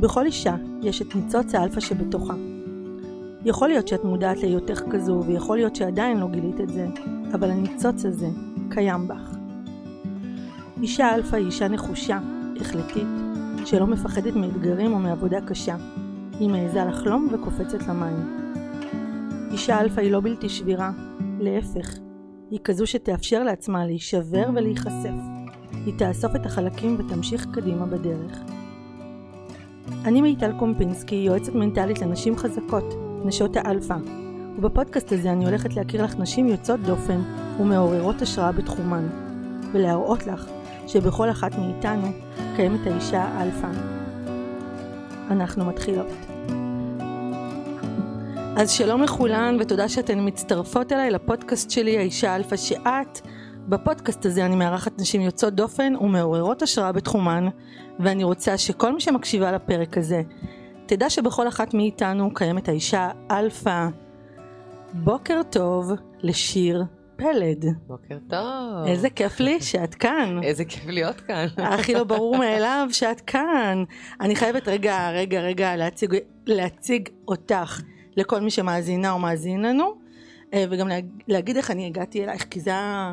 בכל אישה יש את ניצוץ האלפא שבתוכה. יכול להיות שאת מודעת להיותך כזו, ויכול להיות שעדיין לא גילית את זה, אבל הניצוץ הזה קיים בך. אישה אלפא היא אישה נחושה, החלטית, שלא מפחדת מאתגרים או מעבודה קשה. היא מעיזה לחלום וקופצת למים. אישה אלפא היא לא בלתי שבירה, להפך, היא כזו שתאפשר לעצמה להישבר ולהיחשף. היא תאסוף את החלקים ותמשיך קדימה בדרך. אני מיטל קומפינסקי, יועצת מנטלית לנשים חזקות, נשות האלפא, ובפודקאסט הזה אני הולכת להכיר לך נשים יוצאות דופן ומעוררות השראה בתחומן, ולהראות לך שבכל אחת מאיתנו קיימת האישה האלפא. אנחנו מתחילות. אז שלום לכולן ותודה שאתן מצטרפות אליי לפודקאסט שלי האישה אלפא שאת. בפודקאסט הזה אני מארחת נשים יוצאות דופן ומעוררות השראה בתחומן ואני רוצה שכל מי שמקשיבה לפרק הזה תדע שבכל אחת מאיתנו קיימת האישה אלפא. בוקר טוב לשיר פלד. בוקר טוב. איזה כיף לי שאת כאן. איזה כיף להיות כאן. הכי לא ברור מאליו שאת כאן. אני חייבת רגע, רגע, רגע להציג, להציג אותך לכל מי שמאזינה או מאזין לנו, אה, וגם להגיד איך אני הגעתי אלייך, כי זה היה,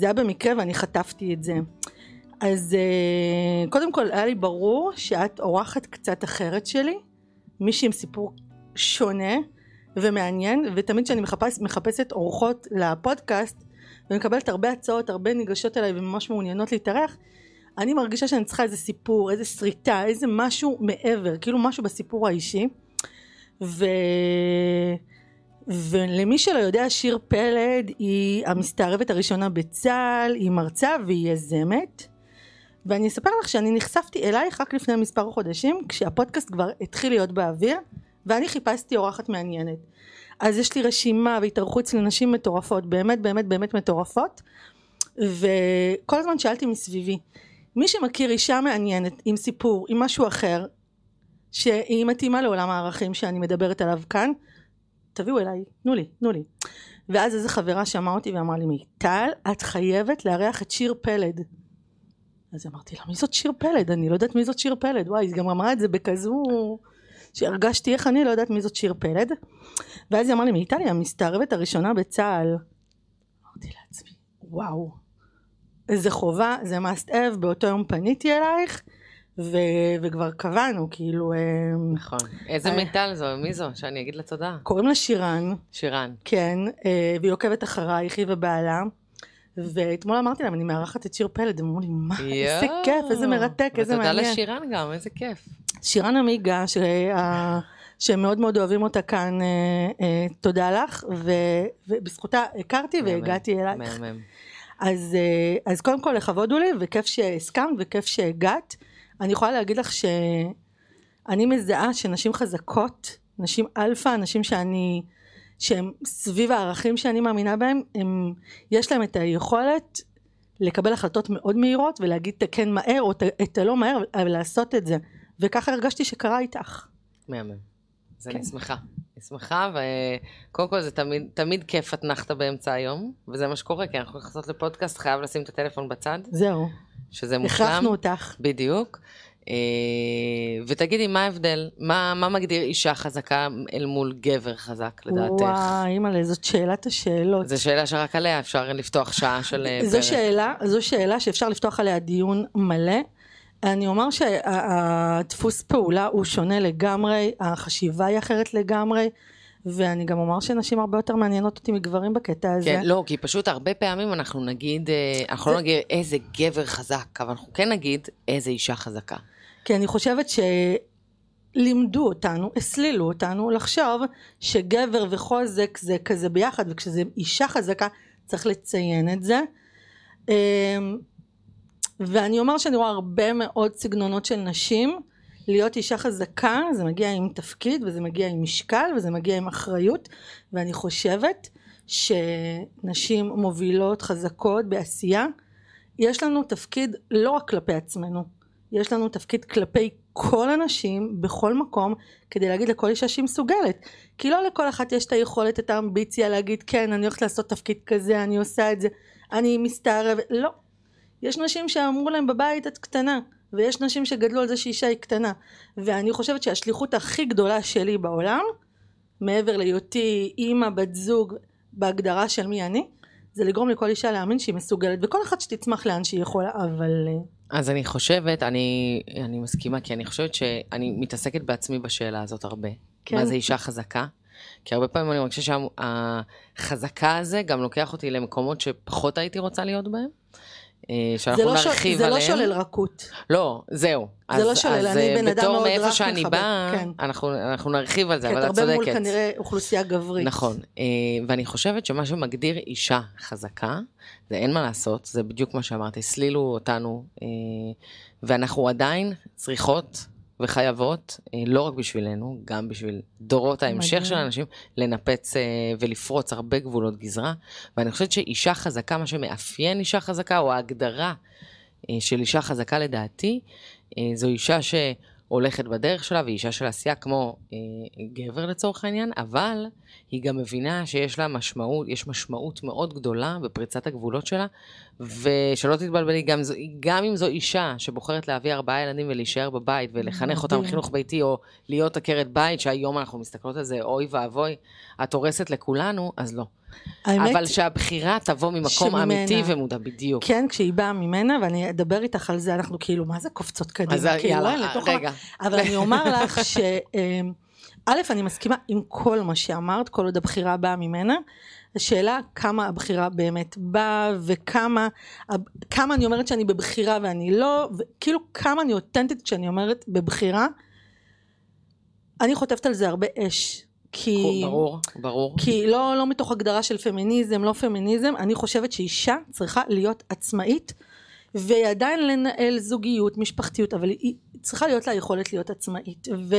זה היה במקרה ואני חטפתי את זה. אז אה, קודם כל היה לי ברור שאת אורחת קצת אחרת שלי, מישהי עם סיפור שונה ומעניין, ותמיד כשאני מחפש, מחפשת אורחות לפודקאסט, ומקבלת הרבה הצעות, הרבה ניגשות אליי וממש מעוניינות להתארח, אני מרגישה שאני צריכה איזה סיפור, איזה שריטה, איזה משהו מעבר, כאילו משהו בסיפור האישי. ו... ולמי שלא יודע, שיר פלד היא המסתערבת הראשונה בצה"ל, היא מרצה והיא יזמת. ואני אספר לך שאני נחשפתי אלייך רק לפני מספר חודשים, כשהפודקאסט כבר התחיל להיות באוויר, ואני חיפשתי אורחת מעניינת. אז יש לי רשימה והתארחו אצלי נשים מטורפות, באמת באמת באמת מטורפות, וכל הזמן שאלתי מסביבי, מי שמכיר אישה מעניינת עם סיפור, עם משהו אחר, שהיא מתאימה לעולם הערכים שאני מדברת עליו כאן, תביאו אליי, תנו לי, תנו לי. ואז איזה חברה שמעה אותי ואמרה לי, מיטל, את חייבת לארח את שיר פלד. אז אמרתי לה, מי זאת שיר פלד? אני לא יודעת מי זאת שיר פלד. וואי, היא גם אמרה את זה בכזו... שהרגשתי איך אני לא יודעת מי זאת שיר פלד. ואז היא אמרה לי, מיטל היא המסתערבת הראשונה בצה"ל. אמרתי לעצמי, וואו, איזה חובה, זה must have, באותו יום פניתי אלייך. ו- וכבר קבענו, כאילו... נכון. איזה מיטל זו? מי זו? שאני אגיד לה תודה. קוראים לה שירן. שירן. כן, אה, והיא עוקבת אחרייך, היא ובעלה. ואתמול אמרתי להם, אני מארחת את שיר פלד, הם אמרו לי, מה, איזה כיף, איזה מרתק, איזה מעניין. ותודה לשירן גם, איזה כיף. שירן עמיגה, שה... שהם מאוד מאוד אוהבים אותה כאן, אה, אה, תודה לך, ו... ובזכותה הכרתי והגעתי אלייך. מהמם. אז, אה, אז קודם כל לכבוד הוא לי, וכיף שהסכמת וכיף שהגעת. אני יכולה להגיד לך שאני מזהה שנשים חזקות, נשים אלפא, נשים שאני, שהם סביב הערכים שאני מאמינה בהם, הם, יש להם את היכולת לקבל החלטות מאוד מהירות ולהגיד את הכן מהר או את הלא מהר, אבל לעשות את זה. וככה הרגשתי שקרה איתך. מהמם. אז כן. אני שמחה. אני שמחה, וקודם כל זה תמיד, תמיד כיף אתנחתא באמצע היום, וזה מה שקורה, כי אנחנו נכנסות לפודקאסט, חייב לשים את הטלפון בצד. זהו. שזה מושלם. הכרחנו אותך. בדיוק. אה, ותגידי, מה ההבדל? מה, מה מגדיר אישה חזקה אל מול גבר חזק, לדעתך? וואי, אימא'לה, זאת שאלת השאלות. זו שאלה שרק עליה אפשר לפתוח שעה של אה, זו פרק. שאלה, זו שאלה שאפשר לפתוח עליה דיון מלא. אני אומר שהדפוס פעולה הוא שונה לגמרי, החשיבה היא אחרת לגמרי. ואני גם אומר שנשים הרבה יותר מעניינות אותי מגברים בקטע הזה. כן, לא, כי פשוט הרבה פעמים אנחנו נגיד, אה, אנחנו לא זה... לא נגיד איזה גבר חזק, אבל אנחנו כן נגיד איזה אישה חזקה. כי אני חושבת שלימדו אותנו, הסלילו אותנו לחשוב שגבר וחוזק זה כזה ביחד, וכשזה אישה חזקה צריך לציין את זה. אמ, ואני אומר שאני רואה הרבה מאוד סגנונות של נשים להיות אישה חזקה זה מגיע עם תפקיד וזה מגיע עם משקל וזה מגיע עם אחריות ואני חושבת שנשים מובילות חזקות בעשייה יש לנו תפקיד לא רק כלפי עצמנו יש לנו תפקיד כלפי כל הנשים בכל מקום כדי להגיד לכל אישה שהיא מסוגלת. כי לא לכל אחת יש את היכולת את האמביציה להגיד כן אני הולכת לעשות תפקיד כזה אני עושה את זה אני מסתערבת. לא. יש נשים שאמרו להם בבית את קטנה ויש נשים שגדלו על זה שאישה היא קטנה. ואני חושבת שהשליחות הכי גדולה שלי בעולם, מעבר להיותי אימא, בת זוג, בהגדרה של מי אני, זה לגרום לכל אישה להאמין שהיא מסוגלת, וכל אחת שתצמח לאן שהיא יכולה, אבל... אה, אז אני חושבת, אני, אני מסכימה, כי אני חושבת שאני מתעסקת בעצמי בשאלה הזאת הרבה. כן. מה זה אישה חזקה? כי הרבה פעמים אני מרגישה שהחזקה הזה גם לוקח אותי למקומות שפחות הייתי רוצה להיות בהם. אה, שאנחנו לא, ש... נרחיב זה לא עליהם. שולל רכות. לא, זהו. זה לא שולל, אני בן אדם בתור מאוד מאיפה רך שאני מכבד, באה, כן. אנחנו, אנחנו נרחיב על זה, כי אבל אתה את הרבה צודקת. מול כנראה אוכלוסייה גברית. נכון, אה, ואני חושבת שמה שמגדיר אישה חזקה, זה אין מה לעשות, זה בדיוק מה שאמרת, הסלילו אותנו, אה, ואנחנו עדיין צריכות וחייבות, אה, לא רק בשבילנו, גם בשביל דורות ההמשך מדהים. של האנשים, לנפץ אה, ולפרוץ הרבה גבולות גזרה, ואני חושבת שאישה חזקה, מה שמאפיין אישה חזקה, או ההגדרה אה, של אישה חזקה לדעתי, זו אישה שהולכת בדרך שלה, והיא אישה של עשייה כמו גבר לצורך העניין, אבל היא גם מבינה שיש לה משמעות, יש משמעות מאוד גדולה בפריצת הגבולות שלה, ושלא תתבלבלי, גם, זו, גם אם זו אישה שבוחרת להביא ארבעה ילדים ולהישאר בבית ולחנך אותם. חינוך ביתי, או להיות עקרת בית, שהיום אנחנו מסתכלות על זה, אוי ואבוי, את הורסת לכולנו, אז לא. האמת, אבל שהבחירה תבוא ממקום שממנה. אמיתי ומודע, בדיוק. כן, כשהיא באה ממנה, ואני אדבר איתך על זה, אנחנו כאילו, מה זה קופצות קדימה? אז כאילו, יאללה, לתוך רגע. אבל אני אומר לך ש... אמ, א', אני מסכימה עם כל מה שאמרת, כל עוד הבחירה באה ממנה. השאלה כמה הבחירה באמת באה, וכמה כמה אני אומרת שאני בבחירה ואני לא, וכאילו כמה אני אותנטית כשאני אומרת בבחירה. אני חוטפת על זה הרבה אש. כי... ברור, ברור. כי לא, לא מתוך הגדרה של פמיניזם, לא פמיניזם, אני חושבת שאישה צריכה להיות עצמאית ועדיין לנהל זוגיות, משפחתיות, אבל היא צריכה להיות לה יכולת להיות עצמאית. ו,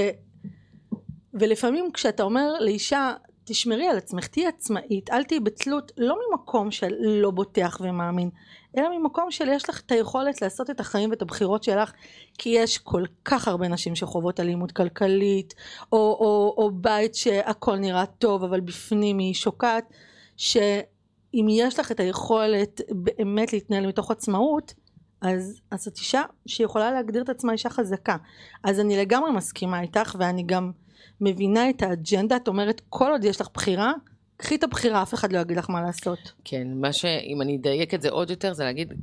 ולפעמים כשאתה אומר לאישה, תשמרי על עצמך, תהיי עצמאית, אל תהיי בתלות, לא ממקום של לא בוטח ומאמין, אלא ממקום של יש לך את היכולת לעשות את החיים ואת הבחירות שלך, כי יש כל כך הרבה נשים שחוות אלימות כלכלית, או, או, או בית שהכל נראה טוב, אבל בפנים היא שוקעת, שאם יש לך את היכולת באמת להתנהל מתוך עצמאות, אז, אז את אישה שיכולה להגדיר את עצמה אישה חזקה. אז אני לגמרי מסכימה איתך, ואני גם מבינה את האג'נדה, את אומרת, כל עוד יש לך בחירה, קחי את הבחירה, אף אחד לא יגיד לך מה לעשות. כן, מה ש... אם אני אדייק את זה עוד יותר, זה להגיד,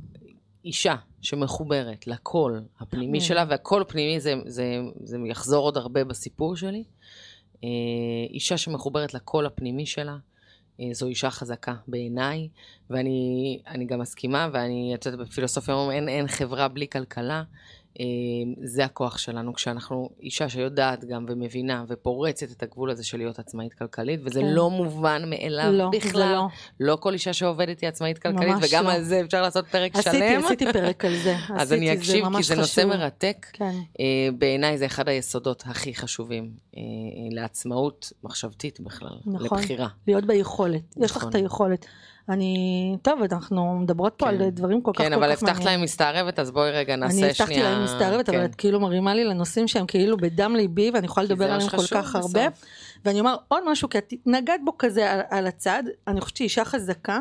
אישה שמחוברת לקול הפנימי כן. שלה, והקול הפנימי זה, זה, זה יחזור עוד הרבה בסיפור שלי. אה, אישה שמחוברת לקול הפנימי שלה, אה, זו אישה חזקה בעיניי, ואני אני גם מסכימה, ואני, את יודעת, בפילוסופיה אומרים, אין, אין חברה בלי כלכלה. אה, זה הכוח שלנו, כשאנחנו אישה שיודעת גם ומבינה ופורצת את הגבול הזה של להיות עצמאית כלכלית, וזה כן. לא מובן מאליו לא, בכלל. זה לא. לא כל אישה שעובדת היא עצמאית כלכלית, וגם לא. על זה אפשר לעשות פרק עשיתי, שלם. עשיתי פרק על זה. אז אני עשיתי, אקשיב, כי ממש זה נושא חשוב. מרתק. כן. אה, בעיניי זה אחד היסודות הכי חשובים אה, לעצמאות מחשבתית בכלל, נכון. לבחירה. להיות ביכולת. יש לך נכון. את היכולת. אני, טוב, אנחנו מדברות פה כן. על דברים כל כך כל כן, כך אבל הבטחת מעניינים. להם מסתערבת, אז בואי רגע נעשה שנייה... אני הבטחתי להם מסתערבת, אבל כן. את כאילו מרימה לי לנושאים שהם כאילו בדם ליבי, ואני יכולה לדבר עליהם כל כך הרבה. בסוף. ואני אומר עוד משהו, כי את נגעת בו כזה על, על הצד, אני חושבת שאישה חזקה,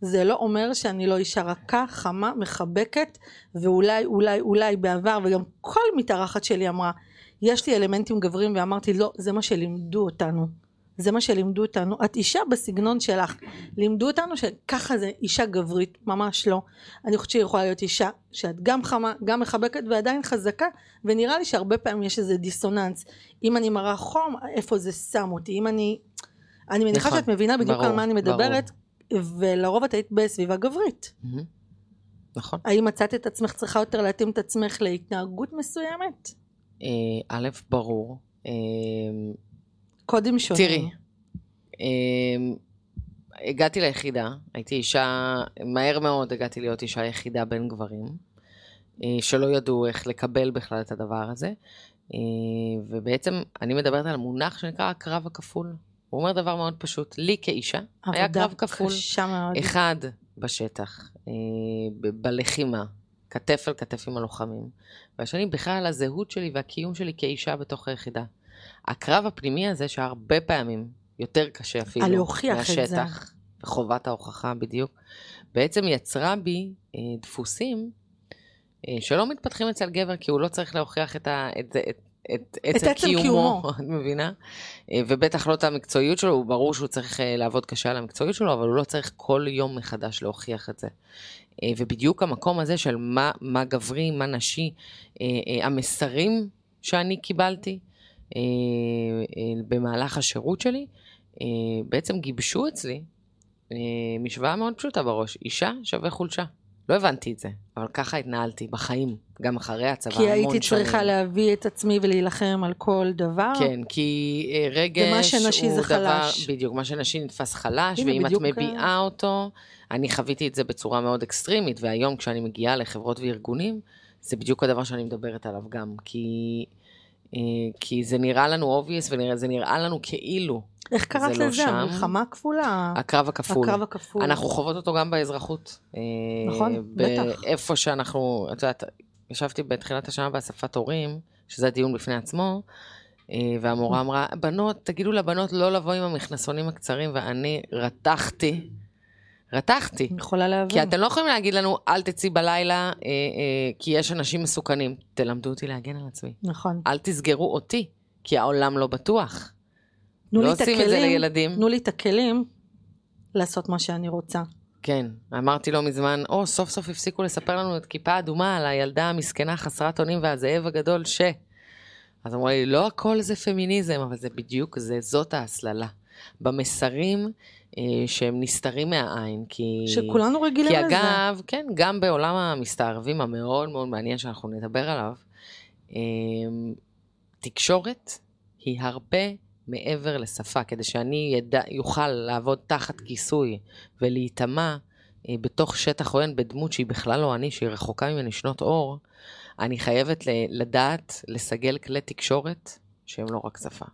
זה לא אומר שאני לא אישה רכה, חמה, מחבקת, ואולי, אולי, אולי בעבר, וגם כל מתארחת שלי אמרה, יש לי אלמנטים גבריים, ואמרתי, לא, זה מה שלימדו אותנו. זה מה שלימדו אותנו. את אישה בסגנון שלך. לימדו אותנו שככה זה אישה גברית, ממש לא. אני חושבת שהיא יכולה להיות אישה שאת גם חמה, גם מחבקת ועדיין חזקה, ונראה לי שהרבה פעמים יש איזה דיסוננס. אם אני מראה חום, איפה זה שם אותי? אם אני... אני מניחה נכון, שאת מבינה בדיוק ברור, על מה אני מדברת, ולרוב את היית בסביבה גברית. נכון. האם מצאת את עצמך צריכה יותר להתאים את עצמך להתנהגות מסוימת? אה, א', ברור. קודים שונים. תראי, אמ, הגעתי ליחידה, הייתי אישה, מהר מאוד הגעתי להיות אישה יחידה בין גברים, אה, שלא ידעו איך לקבל בכלל את הדבר הזה, אה, ובעצם אני מדברת על מונח שנקרא הקרב הכפול. הוא אומר דבר מאוד פשוט, לי כאישה היה קרב כפול. אחד בשטח, אה, בלחימה, כתף אל כתף עם הלוחמים, והשני בכלל על הזהות שלי והקיום שלי כאישה בתוך היחידה. הקרב הפנימי הזה, שהרבה פעמים יותר קשה אפילו על להוכיח את זה. מהשטח, וחובת ההוכחה בדיוק, בעצם יצרה בי אה, דפוסים אה, שלא מתפתחים אצל גבר, כי הוא לא צריך להוכיח את, ה, את, את, את, את עצם עצם קיומו, קיומו. את מבינה? אה, ובטח לא את המקצועיות שלו, הוא ברור שהוא צריך אה, לעבוד קשה על המקצועיות שלו, אבל הוא לא צריך כל יום מחדש להוכיח את זה. אה, ובדיוק המקום הזה של מה, מה גברי, מה נשי, המסרים שאני קיבלתי במהלך השירות שלי, אה, בעצם גיבשו אצלי אה, משוואה מאוד פשוטה בראש, אישה שווה חולשה. לא הבנתי את זה, אבל ככה התנהלתי בחיים, גם אחרי הצבא, כי המון הייתי צריכה שנים. להביא את עצמי ולהילחם על כל דבר. כן, כי אה, רגש הוא דבר, חלש. בדיוק, מה שנשי נתפס חלש, ואם את אה, מביעה אותו, אני חוויתי את זה בצורה מאוד אקסטרימית, והיום כשאני מגיעה לחברות וארגונים, זה בדיוק הדבר שאני מדברת עליו גם, כי, אה, כי זה נראה לנו obvious וזה נראה לנו כאילו איך קראת לא לזה? שם. המלחמה הכפולה? הקרב הכפול. הקרב הכפול. אנחנו חוות אותו גם באזרחות. אה, נכון, בטח. איפה שאנחנו, את יודעת, ישבתי בתחילת השנה באספת הורים, שזה דיון בפני עצמו, אה, והמורה אמרה, בנות, תגידו לבנות לא לבוא עם המכנסונים הקצרים, ואני רתחתי, רתחתי. יכולה להבין. כי אתם לא יכולים להגיד לנו, אל תצאי בלילה, אה, אה, כי יש אנשים מסוכנים. תלמדו אותי להגן על עצמי. נכון. אל תסגרו אותי, כי העולם לא בטוח. תנו לא עושים את זה לילדים. תנו לי את הכלים לעשות מה שאני רוצה. כן, אמרתי לא מזמן, או, סוף סוף הפסיקו לספר לנו את כיפה אדומה על הילדה המסכנה חסרת אונים והזאב הגדול ש... אז אמרו לי, לא הכל זה פמיניזם, אבל זה בדיוק, זה, זאת ההסללה. במסרים שהם נסתרים מהעין, כי... שכולנו רגילים כי לזה. אגב, כן, גם בעולם המסתערבים המאוד מאוד מעניין שאנחנו נדבר עליו, אה, תקשורת היא הרבה מעבר לשפה, כדי שאני ידע, יוכל לעבוד תחת כיסוי ולהיטמע אה, בתוך שטח עוין בדמות שהיא בכלל לא אני, שהיא רחוקה ממני שנות אור, אני חייבת לדעת לסגל כלי תקשורת שהם לא רק שפה.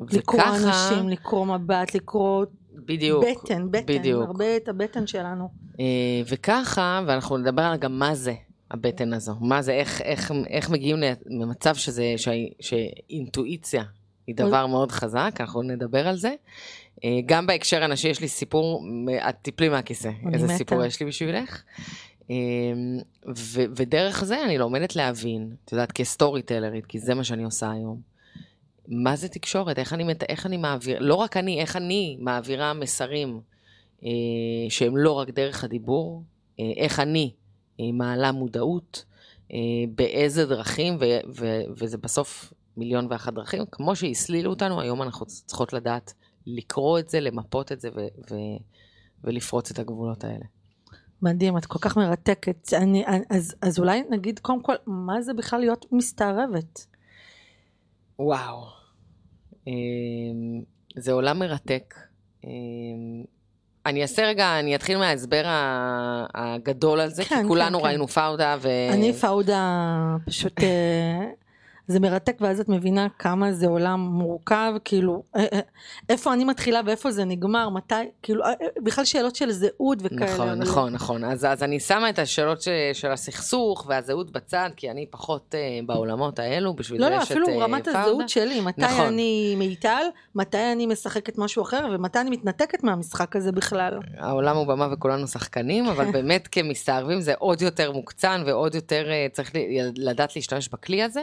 לקרוא וככה- אנשים, לקרוא מבט, לקרוא בדיוק, בטן, בטן, בדיוק. הרבה את הבטן שלנו. אה, וככה, ואנחנו נדבר על גם מה זה הבטן הזו, מה זה, איך, איך, איך מגיעים למצב שזה, שה, שאינטואיציה היא דבר מאוד חזק, אנחנו נדבר על זה. אה, גם בהקשר הנשי יש לי סיפור, את תיפלי מהכיסא, איזה מתה. סיפור יש לי בשבילך. אה, ו- ודרך זה אני לומדת להבין, את יודעת, כסטורי טלרית, כי זה מה שאני עושה היום. מה זה תקשורת? איך אני, איך אני מעביר, לא רק אני, איך אני מעבירה מסרים אה, שהם לא רק דרך הדיבור, אה, איך אני אה, מעלה מודעות, אה, באיזה דרכים, ו- ו- וזה בסוף מיליון ואחת דרכים. כמו שהסלילו אותנו, היום אנחנו צריכות לדעת לקרוא את זה, למפות את זה ו- ו- ולפרוץ את הגבולות האלה. מדהים, את כל כך מרתקת. אני, אז, אז אולי נגיד קודם כל, מה זה בכלל להיות מסתערבת? וואו. אמ, זה עולם מרתק. אמ, אני אעשה רגע, אני אתחיל מההסבר הגדול על זה, כן, כי כולנו כן, כן. ראינו פאודה ו... אני פאודה פשוט, אה, זה מרתק ואז את מבינה כמה זה עולם מורכב, כאילו, אה, אה, איפה אני מתחילה ואיפה זה נגמר, מתי, כאילו, אה, בכלל שאלות של זהות וכאלה. נכון, אבל- נכון, נכון. אז, אז אני שמה את השאלות ש, של הסכסוך והזהות בצד, כי אני פחות אה, בעולמות האלו, בשביל לא, זה לא, יש אפילו את אה, רמת פאודה. הזהות שלי, מתי נכון. אני מיטל, מתי אני משחקת משהו אחר, ומתי אני מתנתקת מהמשחק הזה בכלל. העולם הוא במה וכולנו שחקנים, אבל באמת כמסתערבים זה עוד יותר מוקצן ועוד יותר צריך לדעת להשתמש בכלי הזה.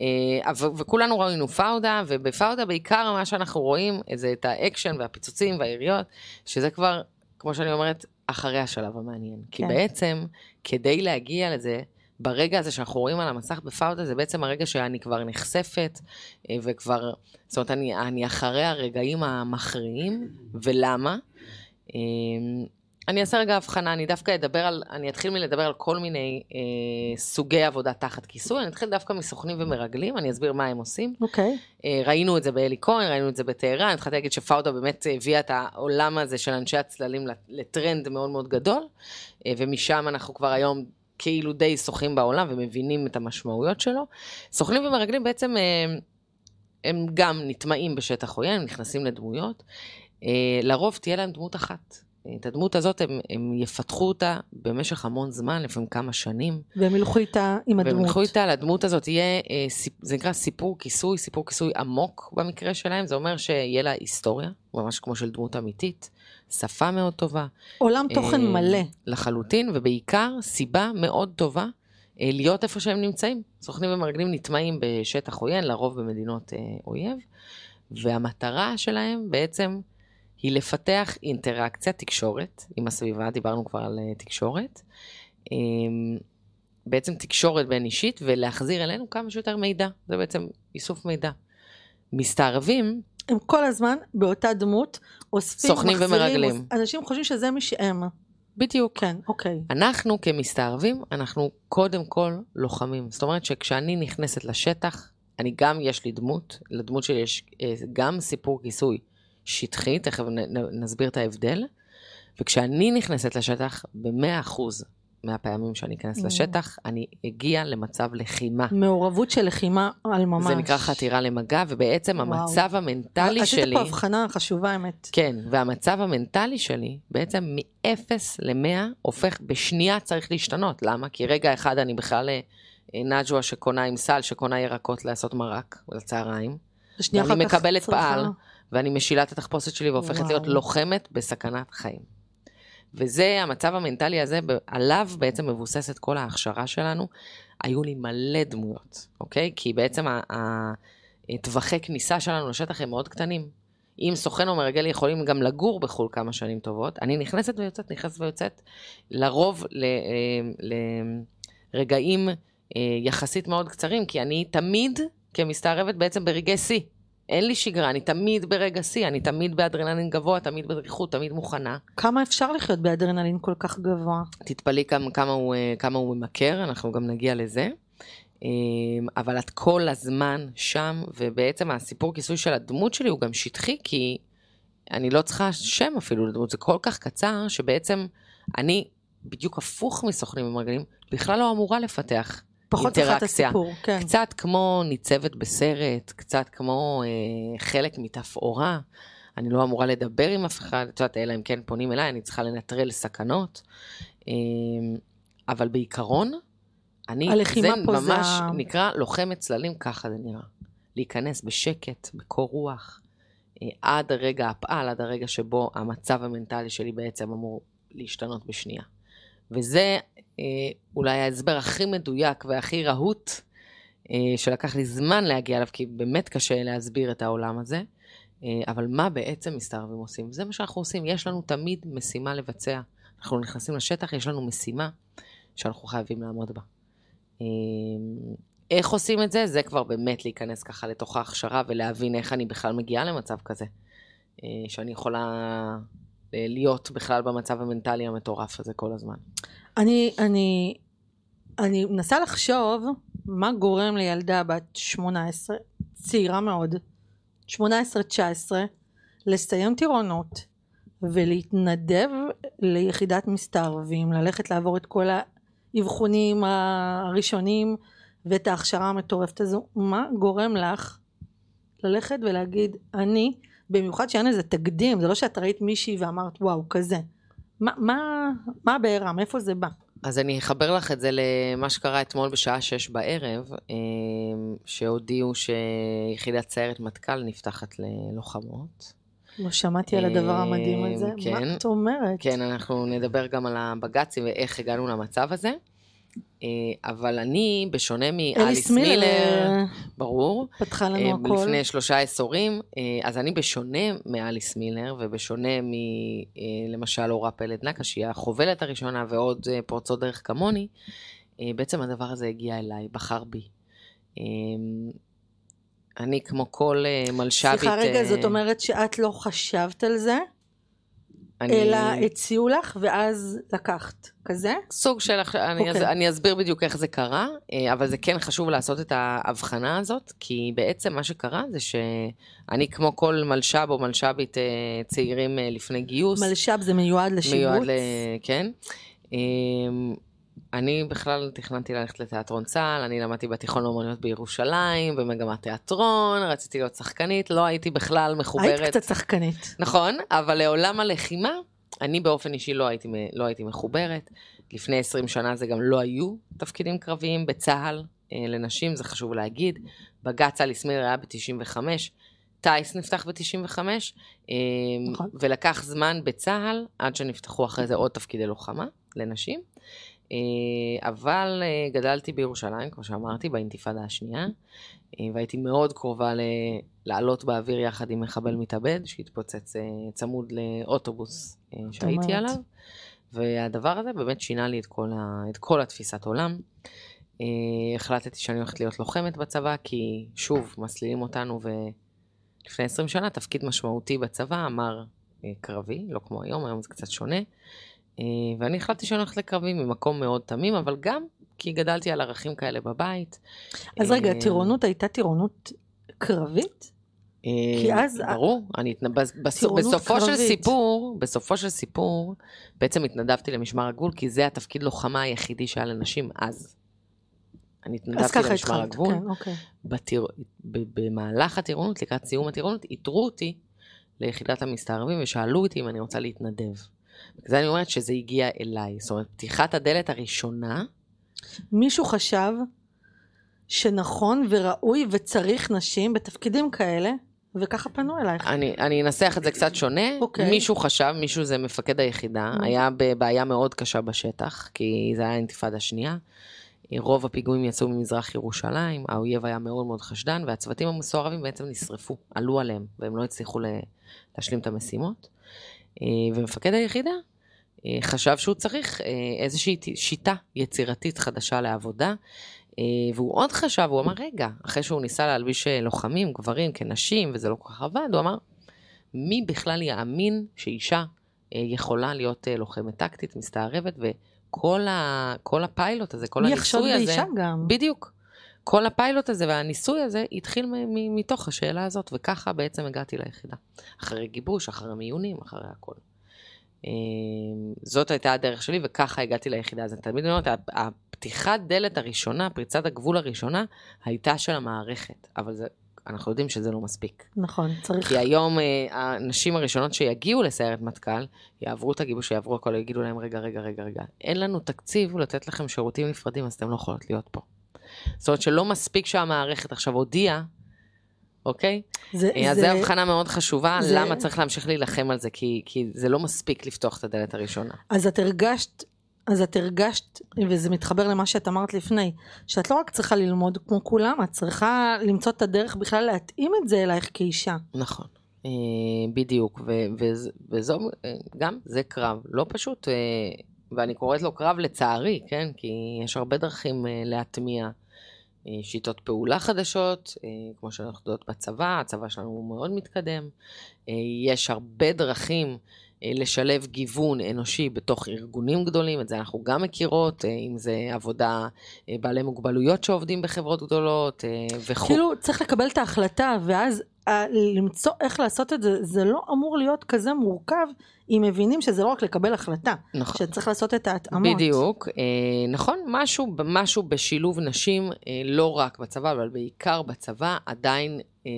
אה, וכולנו ראינו פאודה, ובפאודה בעיקר מה שאנחנו רואים זה את האקשן והפיצוצים והיריות, שזה כבר, כמו שאני אומרת, אחרי השלב המעניין. כי כן. בעצם, כדי להגיע לזה, ברגע הזה שאנחנו רואים על המסך בפאודה, זה בעצם הרגע שאני כבר נחשפת, אה, וכבר, זאת אומרת, אני, אני אחרי הרגעים המכריעים, ולמה? אני אעשה רגע הבחנה, אני דווקא אדבר על, אני אתחיל מלדבר על כל מיני אה, סוגי עבודה תחת כיסוי, אני אתחיל דווקא מסוכנים ומרגלים, אני אסביר מה הם עושים. אוקיי. אה, ראינו את זה באלי כהן, ראינו את זה בטהרן, התחלתי להגיד שפאודה באמת הביאה את העולם הזה של אנשי הצללים לטרנד מאוד מאוד גדול, אה, ומשם אנחנו כבר היום כאילו די שוחים בעולם ומבינים את המשמעויות שלו. סוכנים ומרגלים בעצם אה, הם גם נטמעים בשטח עוין, נכנסים לדמויות. אה, לרוב תהיה להם דמות אחת. את הדמות הזאת, הם, הם יפתחו אותה במשך המון זמן, לפעמים כמה שנים. והם ילכו איתה עם והם הדמות. ילכו איתה, לדמות הזאת יהיה, אה, זה נקרא סיפור כיסוי, סיפור כיסוי עמוק במקרה שלהם, זה אומר שיהיה לה היסטוריה, ממש כמו של דמות אמיתית, שפה מאוד טובה. עולם תוכן אה, מלא. לחלוטין, ובעיקר סיבה מאוד טובה אה, להיות איפה שהם נמצאים. סוכנים ומרגלים נטמעים בשטח עוין, לרוב במדינות אה, אויב, והמטרה שלהם בעצם היא לפתח אינטראקציה, תקשורת עם הסביבה, דיברנו כבר על אה, תקשורת. אה, בעצם תקשורת בין אישית ולהחזיר אלינו כמה שיותר מידע, זה בעצם איסוף מידע. מסתערבים, הם כל הזמן באותה דמות אוספים, סוכנים מחזירים, ומרגלים. אנשים חושבים שזה מי שהם. בדיוק, כן, אוקיי. אנחנו כמסתערבים, אנחנו קודם כל לוחמים. זאת אומרת שכשאני נכנסת לשטח, אני גם, יש לי דמות, לדמות שלי יש אה, גם סיפור כיסוי שטחי, תכף נסביר את ההבדל, וכשאני נכנסת לשטח, במאה אחוז מהפעמים שאני אכנס Mm. לשטח, אני אגיע למצב לחימה. מעורבות של לחימה על ממש. זה נקרא חתירה למגע, ובעצם וואו. המצב המנטלי שלי... עשית פה הבחנה חשובה, האמת. כן, והמצב המנטלי שלי בעצם מ-0 ל-100 הופך בשנייה צריך להשתנות. למה? כי רגע אחד אני בכלל אה, נג'ווה שקונה עם סל, שקונה ירקות לעשות מרק לצהריים, ואני מקבלת צריכה- פעל. ואני משילה את התחפושת שלי והופכת וואו. להיות לוחמת בסכנת חיים. וזה המצב המנטלי הזה, עליו בעצם מבוססת כל ההכשרה שלנו. היו לי מלא דמויות, אוקיי? כי בעצם ה- ה- טווחי כניסה שלנו לשטח הם מאוד קטנים. אם סוכן או מרגל יכולים גם לגור בחו"ל כמה שנים טובות, אני נכנסת ויוצאת, נכנסת ויוצאת, לרוב ל- אה, לרגעים אה, יחסית מאוד קצרים, כי אני תמיד כמסתערבת בעצם ברגעי שיא. אין לי שגרה, אני תמיד ברגע שיא, אני תמיד באדרנלין גבוה, תמיד בדריכות, תמיד מוכנה. כמה אפשר לחיות באדרנלין כל כך גבוה? תתפלאי כמה, כמה, הוא, אה, כמה הוא ממכר, אנחנו גם נגיע לזה. אה, אבל את כל הזמן שם, ובעצם הסיפור כיסוי של הדמות שלי הוא גם שטחי, כי אני לא צריכה שם אפילו לדמות, זה כל כך קצר, שבעצם אני, בדיוק הפוך מסוכנים ומרגלים, בכלל לא אמורה לפתח פחות צריכה את אינטראקציה. הסיפור, כן. קצת כמו ניצבת בסרט, קצת כמו אה, חלק מתפאורה. אני לא אמורה לדבר עם אף אחד, את יודעת, אלא אם כן פונים אליי, אני צריכה לנטרל סכנות. אה, אבל בעיקרון, אני, הלחימה זה פה זה ממש ה- נקרא לוחמת צללים, ככה זה נראה. להיכנס בשקט, בקור רוח, אה, עד הרגע הפעל, עד הרגע שבו המצב המנטלי שלי בעצם אמור להשתנות בשנייה. וזה אה, אולי ההסבר הכי מדויק והכי רהוט, אה, שלקח לי זמן להגיע אליו, כי באמת קשה להסביר את העולם הזה. אה, אבל מה בעצם מסתערבים עושים? זה מה שאנחנו עושים, יש לנו תמיד משימה לבצע. אנחנו נכנסים לשטח, יש לנו משימה שאנחנו חייבים לעמוד בה. אה, איך עושים את זה? זה כבר באמת להיכנס ככה לתוך ההכשרה ולהבין איך אני בכלל מגיעה למצב כזה. אה, שאני יכולה להיות בכלל במצב המנטלי המטורף הזה כל הזמן. אני, אני, אני מנסה לחשוב מה גורם לילדה בת 18, צעירה מאוד, 18-19, לסיים טירונות ולהתנדב ליחידת מסתערבים, ללכת לעבור את כל האבחונים הראשונים ואת ההכשרה המטורפת הזו. מה גורם לך ללכת ולהגיד, אני, במיוחד שאין איזה תקדים, זה לא שאת ראית מישהי ואמרת וואו, כזה. מה, מה, מה הבעירה? מאיפה זה בא? אז אני אחבר לך את זה למה שקרה אתמול בשעה שש בערב, אה, שהודיעו שיחידת סיירת מטכ"ל נפתחת ללוחמות. לא שמעתי על הדבר המדהים הזה. כן. מה את אומרת? כן, אנחנו נדבר גם על הבג"צים ואיך הגענו למצב הזה. אה, אבל אני, בשונה מאליס אליס מילר ברור, פתחה אה, לנו הכל. לפני שלושה עשורים, אה, אז אני בשונה מאליס מילר, ובשונה מלמשל אורה פלד נקה, שהיא החובלת הראשונה, ועוד אה, פורצות דרך כמוני, אה, בעצם הדבר הזה הגיע אליי, בחר בי. אה, אני כמו כל אה, מלש"בית... סליחה רגע, אה, זאת אומרת שאת לא חשבת על זה, אני- אלא הציעו לך ואז לקחת. כזה? סוג של, אני, אוקיי. אני אסביר בדיוק איך זה קרה, אה, אבל זה כן חשוב לעשות את ההבחנה הזאת, כי בעצם מה שקרה זה שאני כמו כל מלש"ב או מלש"בית אה, צעירים אה, לפני גיוס, מלש"ב זה מיועד לשיבוץ? מיועד ל... כן. אני בכלל תכננתי ללכת לתיאטרון צה"ל, אני למדתי בתיכון לאומנויות בירושלים, במגמת תיאטרון, רציתי להיות שחקנית, לא הייתי בכלל מחוברת. היית קצת שחקנית. נכון, אבל לעולם הלחימה אני באופן אישי לא הייתי, לא הייתי מחוברת. לפני 20 שנה זה גם לא היו תפקידים קרביים בצה"ל אה, לנשים, זה חשוב להגיד. בג"ץ אליס מילר היה ב-95, טייס נפתח ב-95, אה, נכון. ולקח זמן בצה"ל עד שנפתחו אחרי זה עוד תפקידי לוחמה לנשים. אה, אבל אה, גדלתי בירושלים, כמו שאמרתי, באינתיפאדה השנייה, אה, והייתי מאוד קרובה ל- לעלות באוויר יחד עם מחבל מתאבד, שהתפוצץ צמוד לאוטובוס שהייתי. עליו, והדבר הזה באמת שינה לי את כל, ה- את כל התפיסת עולם. החלטתי שאני הולכת להיות לוחמת בצבא, כי שוב, מסלילים אותנו, ולפני 20 שנה תפקיד משמעותי בצבא אמר קרבי, לא כמו היום, היום זה קצת שונה. אה, ואני החלטתי שאני הולכת לקרבי ממקום מאוד תמים, אבל גם כי גדלתי על ערכים כאלה בבית. אז רגע, אה, טירונות הייתה טירונות קרבית? אה, כי אז- ברור, אני התנ... בס- בס- טירונות בסופו של קרבית. סיפור, בסופו של סיפור, בעצם התנדבתי למשמר הגבול, כי זה התפקיד לוחמה היחידי שהיה לנשים אז. אני התנדבתי למשמר הגבול. כן, אוקיי. בטיר... ב- במהלך הטירונות, לקראת סיום הטירונות, איתרו אותי ליחידת המסתערבים ושאלו אותי אם אני רוצה להתנדב. בגלל זה אני אומרת שזה הגיע אליי. זאת אומרת, פתיחת הדלת הראשונה, מישהו חשב שנכון וראוי וצריך נשים בתפקידים כאלה, וככה פנו אלייך. אני, אני אנסח את זה קצת שונה. אוקיי. מישהו חשב, מישהו זה מפקד היחידה, Mm. היה בבעיה מאוד קשה בשטח, כי זה היה אינתיפאדה שנייה. רוב הפיגועים יצאו ממזרח ירושלים, האויב היה מאוד מאוד חשדן, והצוותים המסוערבים בעצם נשרפו, עלו עליהם, והם לא הצליחו להשלים את המשימות. אה, ומפקד היחידה אה, חשב שהוא צריך אה, איזושהי שיטה יצירתית חדשה לעבודה, והוא עוד חשב, הוא אמר, רגע, אחרי שהוא ניסה להלביש לוחמים, גברים כנשים, וזה לא כל כך עבד, הוא אמר, מי בכלל יאמין שאישה יכולה להיות לוחמת טקטית, מסתערבת, וכל ה, כל הפיילוט הזה, כל מי יחשוד הניסוי הזה, באישה גם? בדיוק. כל הפיילוט הזה והניסוי הזה התחיל מתוך השאלה הזאת, וככה בעצם הגעתי ליחידה. אחרי גיבוש, אחרי מיונים, אחרי הכל. אה, זאת הייתה הדרך שלי, וככה הגעתי ליחידה. אז אני תמיד אומרת, הפתיחת דלת הראשונה, פריצת הגבול הראשונה, הייתה של המערכת. אבל זה, אנחנו יודעים שזה לא מספיק. נכון, צריך... כי היום אה, הנשים הראשונות שיגיעו לסיירת מטכ"ל, יעברו את הגיבוש, יעברו הכל, יגידו להם, רגע, רגע, רגע, רגע, אין לנו תקציב לתת לכם שירותים נפרדים, אז אתם לא יכולות להיות פה. זאת אומרת שלא מספיק שהמערכת עכשיו הודיעה, אוקיי? זה, אה, אז זו הבחנה מאוד חשובה, זה- למה צריך להמשיך להילחם על זה, כי, כי זה לא מספיק לפתוח את הדלת הראשונה. אז את הרגשת, אז את הרגשת, וזה מתחבר למה שאת אמרת לפני, שאת לא רק צריכה ללמוד כמו כולם, את צריכה למצוא את הדרך בכלל להתאים את זה אלייך כאישה. נכון, אה, בדיוק, וזו, אה, גם זה קרב, לא פשוט, ואני קוראת לו קרב לצערי, כן? כי יש הרבה דרכים להטמיע שיטות פעולה חדשות, אה, כמו שאנחנו יודעות בצבא, הצבא שלנו הוא מאוד מתקדם. אה, יש הרבה דרכים אה, לשלב גיוון אנושי בתוך ארגונים גדולים, את זה אנחנו גם מכירות, אה, אם זה עבודה, אה, בעלי מוגבלויות שעובדים בחברות גדולות אה, וכו'. כאילו צריך לקבל את ההחלטה, ואז אה, למצוא איך לעשות את זה, זה לא אמור להיות כזה מורכב, אם מבינים שזה לא רק לקבל החלטה, נכון. שצריך לעשות את ההתאמות. בדיוק, אה, נכון, משהו, משהו בשילוב נשים, אה, לא רק בצבא, אבל בעיקר בצבא, עדיין אה,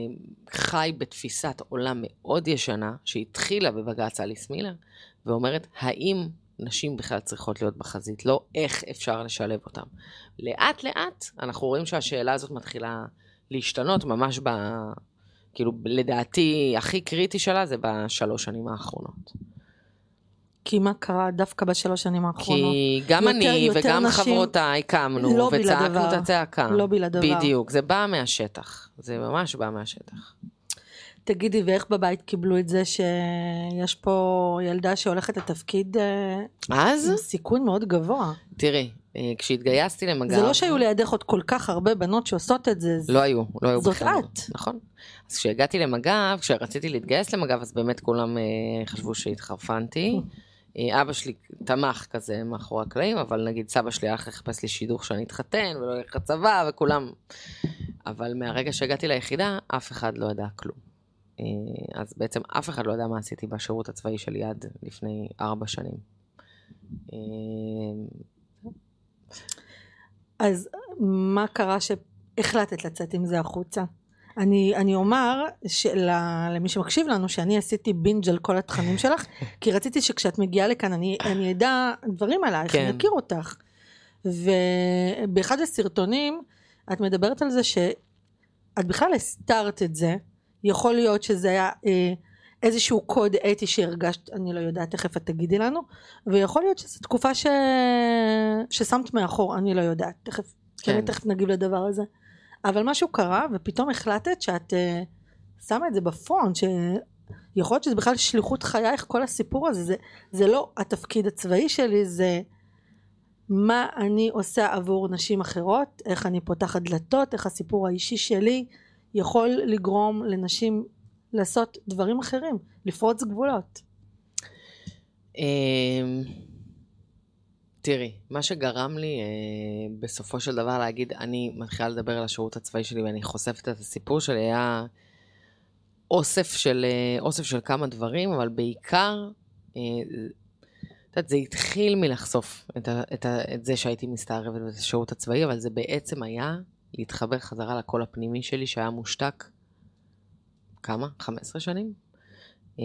חי בתפיסת עולם מאוד ישנה, שהתחילה בבג"ץ אליס מילר, ואומרת, האם נשים בכלל צריכות להיות בחזית? לא איך אפשר לשלב אותן. לאט לאט אנחנו רואים שהשאלה הזאת מתחילה להשתנות ממש ב... כאילו, לדעתי, הכי קריטי שלה זה בשלוש שנים האחרונות. כי מה קרה דווקא בשלוש שנים האחרונות? כי גם יותר- אני יותר וגם נשים חברותיי קמנו לא וצעקנו. את הצעקה. לא בלעדיו. בדיוק, זה בא מהשטח. זה ממש בא מהשטח. תגידי, ואיך בבית קיבלו את זה שיש פה ילדה שהולכת לתפקיד אה, אז, עם סיכון מאוד גבוה? תראי, כשהתגייסתי למג"ב... זה לא שהיו לידך עוד כל כך הרבה בנות שעושות את זה. לא היו, לא היו זאת בכלל. את. נכון. אז כשהגעתי למג"ב, כשרציתי להתגייס למג"ב, אז באמת כולם אה, חשבו שהתחרפנתי. אה, אבא שלי תמך כזה מאחורי הקלעים, אבל נגיד סבא שלי הלך לחפש לי שידוך שאני אתחתן ולא ילך לצבא וכולם... אבל מהרגע שהגעתי ליחידה, אף אחד לא ידע כלום. אה, אז בעצם אף אחד לא ידע מה עשיתי בשירות הצבאי שלי עד לפני ארבע שנים. אה, אז מה קרה שהחלטת לצאת עם זה החוצה? אני, אני אומר של, למי שמקשיב לנו שאני עשיתי בינג' על כל התכנים שלך, כי רציתי שכשאת מגיעה לכאן אני, אני אדע דברים עלייך, כן. אני אכיר אותך. ובאחד הסרטונים את מדברת על זה שאת בכלל הסתרת את זה, יכול להיות שזה היה אה, איזשהו קוד אתי שהרגשת, אני לא יודעת, תכף את תגידי לנו, ויכול להיות שזו תקופה ש... ששמת מאחור, אני לא יודעת, תכף, כן. כן. תכף נגיב לדבר הזה. אבל משהו קרה ופתאום החלטת שאת אה, שמה את זה בפרונט, שיכול להיות שזה בכלל שליחות חייך כל הסיפור הזה, זה, זה לא התפקיד הצבאי שלי, זה מה אני עושה עבור נשים אחרות, איך אני פותחת דלתות, איך הסיפור האישי שלי יכול לגרום לנשים לעשות דברים אחרים, לפרוץ גבולות. אמ, תראי, מה שגרם לי אה, בסופו של דבר להגיד, אני מתחילה לדבר על השירות הצבאי שלי ואני חושפת את הסיפור שלי, היה אוסף של, אה, אוסף של כמה דברים, אבל בעיקר, אה, את יודעת, זה התחיל מלחשוף את, ה, את, ה, את זה שהייתי מסתערבת בשירות הצבאי, אבל זה בעצם היה להתחבר חזרה לקול הפנימי שלי שהיה מושתק, כמה? 15 שנים? אה,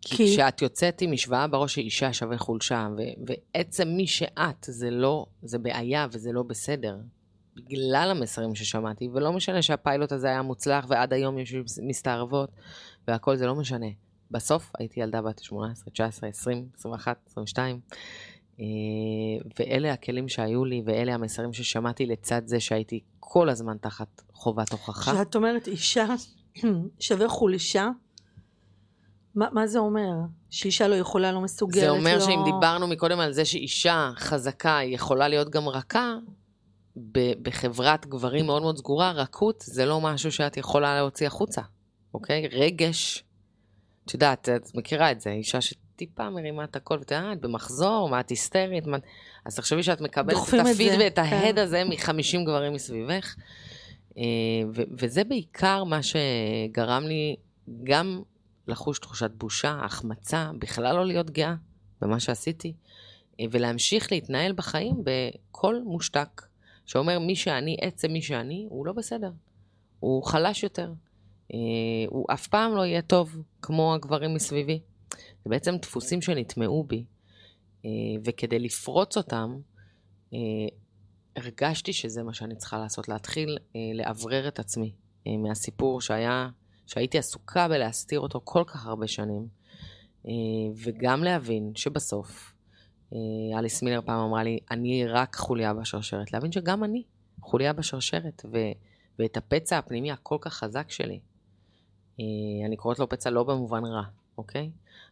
כי כשאת יוצאת עם משוואה בראש שאישה שווה חולשה, ו- ועצם מי שאת זה לא, זה בעיה וזה לא בסדר. בגלל המסרים ששמעתי, ולא משנה שהפיילוט הזה היה מוצלח ועד היום יש מסתערבות והכל זה לא משנה. בסוף הייתי ילדה בת 18, 19, 20, 21, 22, אה, ואלה הכלים שהיו לי ואלה המסרים ששמעתי לצד זה שהייתי כל הזמן תחת חובת הוכחה. כשאת אומרת אישה שווה חולשה, מה, מה זה אומר? שאישה לא יכולה, לא מסוגלת, זה אומר לא... שאם דיברנו מקודם על זה שאישה חזקה יכולה להיות גם רכה, ב- בחברת גברים מאוד מאוד סגורה, רכות זה לא משהו שאת יכולה להוציא החוצה, אוקיי? רגש, את יודעת, את מכירה את זה, אישה שטיפה מרימה את הכל, ואת יודעת, במחזור, מה את היסטרית, מה... אז תחשבי שאת מקבלת את הפיד ואת כן. ההד הזה מ-50 גברים מסביבך. אה, וזה בעיקר מה שגרם לי גם לחוש תחושת בושה, החמצה, בכלל לא להיות גאה במה שעשיתי, אה, ולהמשיך להתנהל בחיים בקול מושתק, שאומר מי שאני, עצם מי שאני, הוא לא בסדר. הוא חלש יותר. אה, הוא אף פעם לא יהיה טוב כמו הגברים מסביבי. זה בעצם דפוסים שנטמעו בי, וכדי לפרוץ אותם, הרגשתי שזה מה שאני צריכה לעשות, להתחיל אה, לאוורר את עצמי אה, מהסיפור שהיה, שהייתי עסוקה בלהסתיר אותו כל כך הרבה שנים, אה, וגם להבין שבסוף, אה, אליס מילר פעם אמרה לי, אני רק חוליה בשרשרת, להבין שגם אני חוליה בשרשרת, ו, ואת הפצע הפנימי הכל כך חזק שלי, אה, אני קוראת לו פצע לא במובן רע, אוקיי?